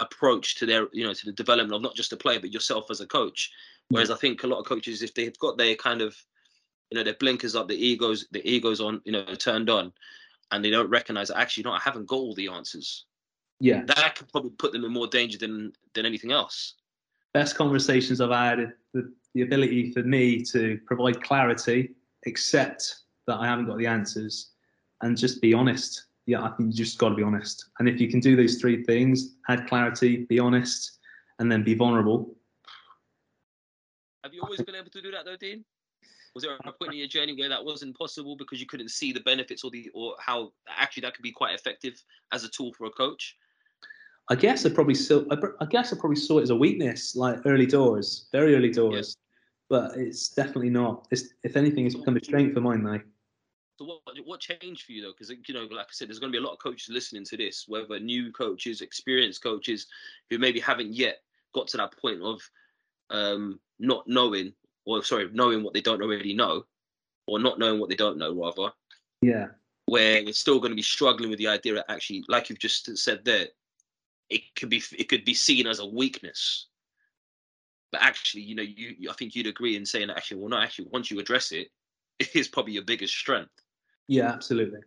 approach to their, you know, to the development of not just the player, but yourself as a coach. Mm. Whereas I think a lot of coaches, if they've got their kind of, you know, their blinkers up, the egos, the egos on, you know, turned on, and they don't recognize that actually, no, I haven't got all the answers. Yeah, that could probably put them in more danger than than anything else. Best conversations I've had, the, the ability for me to provide clarity, accept that I haven't got the answers, and just be honest. Yeah, I think you just got to be honest. And if you can do those three things, add clarity, be honest, and then be vulnerable. Have you always been able to do that though, Dean? Was there a point in your journey where that wasn't possible because you couldn't see the benefits or the or how actually that could be quite effective as a tool for a coach? I guess I probably saw. I guess I probably saw it as a weakness, like early doors, very early doors. But it's definitely not. It's, if anything, it's become a strength for mine now. So what what changed for you though? Because you know, like I said, there's going to be a lot of coaches listening to this, whether new coaches, experienced coaches, who maybe haven't yet got to that point of um, not knowing or sorry, knowing what they don't already know, or not knowing what they don't know, rather. Yeah. Where they're still going to be struggling with the idea that actually, like you've just said there, it could be it could be seen as a weakness. But actually, you know, you I think you'd agree in saying that actually, well, no, actually, once you address it, it is probably your biggest strength. Yeah, absolutely.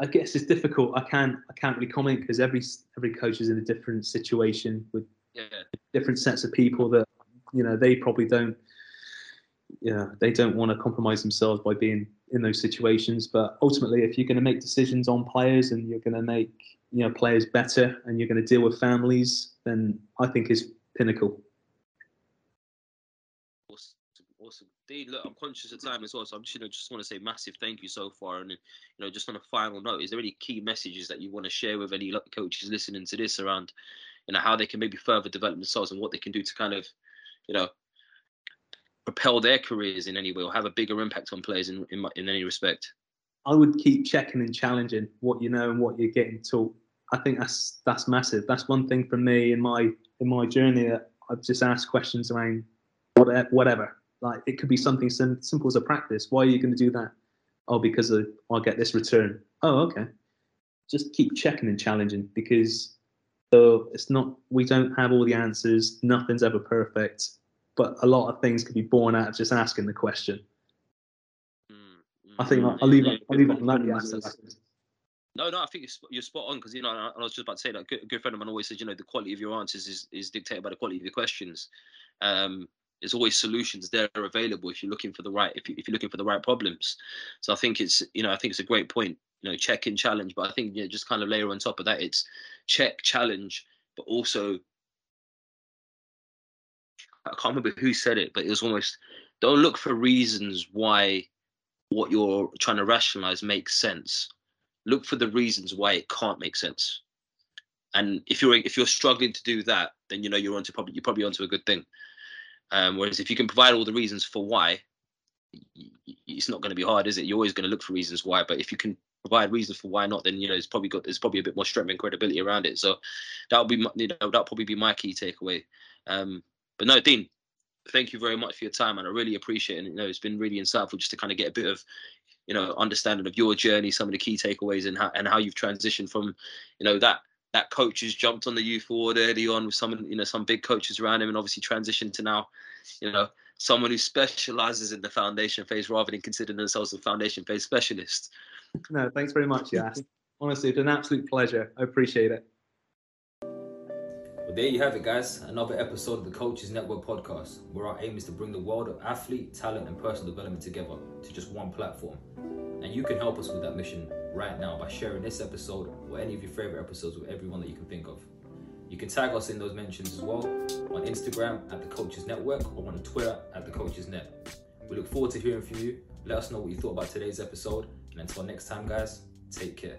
I guess it's difficult. I can't I can't really comment because every every coach is in a different situation with yeah. different sets of people that you know they probably don't yeah, they don't want to compromise themselves by being in those situations. But ultimately, if you're going to make decisions on players and you're going to make you know players better and you're going to deal with families, then I think is pinnacle. Awesome, awesome. Dean, look, I'm conscious of time as well, so I'm just you know just want to say massive thank you so far. And you know, just on a final note, is there any key messages that you want to share with any coaches listening to this around, you know, how they can maybe further develop themselves and what they can do to kind of, you know, propel their careers in any way or have a bigger impact on players in, in, in any respect? I would keep checking and challenging what you know and what you're getting taught. I think that's that's massive. That's one thing for me in my in my journey that I've just asked questions around whatever. Like it could be something sim- simple as a practice. Why are you going to do that? Oh, because of, I'll get this return. Oh, okay. Just keep checking and challenging because so it's not we don't have all the answers. Nothing's ever perfect but a lot of things can be born out of just asking the question. Mm, I think I'll leave it. I'll leave on that. No, no, I think you're, spot on because you know I, was just about to say that a good, friend of mine always says you know the quality of your answers is, is dictated by the quality of your questions. Um, there's always solutions there available if you're looking for the right if, you, if you're looking for the right problems. So I think it's you know I think it's a great point. You know, check and challenge, but I think you know, just kind of layer on top of that, it's check, challenge, but also I can't remember who said it, but it was almost don't look for reasons why what you're trying to rationalize makes sense look for the reasons why it can't make sense. And if you're if you're struggling to do that, then you know you're onto probably you're probably onto a good thing. Um, whereas if you can provide all the reasons for why, it's not going to be hard, is it? You're always going to look for reasons why. But if you can provide reasons for why not, then you know it's probably got there's probably a bit more strength and credibility around it. So that'll be you know that'll probably be my key takeaway. Um, but no, Dean, thank you very much for your time, and I really appreciate it. And, you know, it's been really insightful just to kind of get a bit of you know understanding of your journey, some of the key takeaways, and how and how you've transitioned from you know that that coach has jumped on the youth forward early on with some you know some big coaches around him, and obviously transitioned to now you know someone who specializes in the foundation phase rather than considering themselves a foundation phase specialist. No, thanks very much, Yeah, Honestly, it's an absolute pleasure. I appreciate it. Well, there you have it, guys. Another episode of the Coaches Network podcast, where our aim is to bring the world of athlete, talent, and personal development together to just one platform. And you can help us with that mission right now by sharing this episode or any of your favorite episodes with everyone that you can think of. You can tag us in those mentions as well on Instagram at the Coaches Network or on Twitter at the Coaches Net. We look forward to hearing from you. Let us know what you thought about today's episode. And until next time, guys, take care.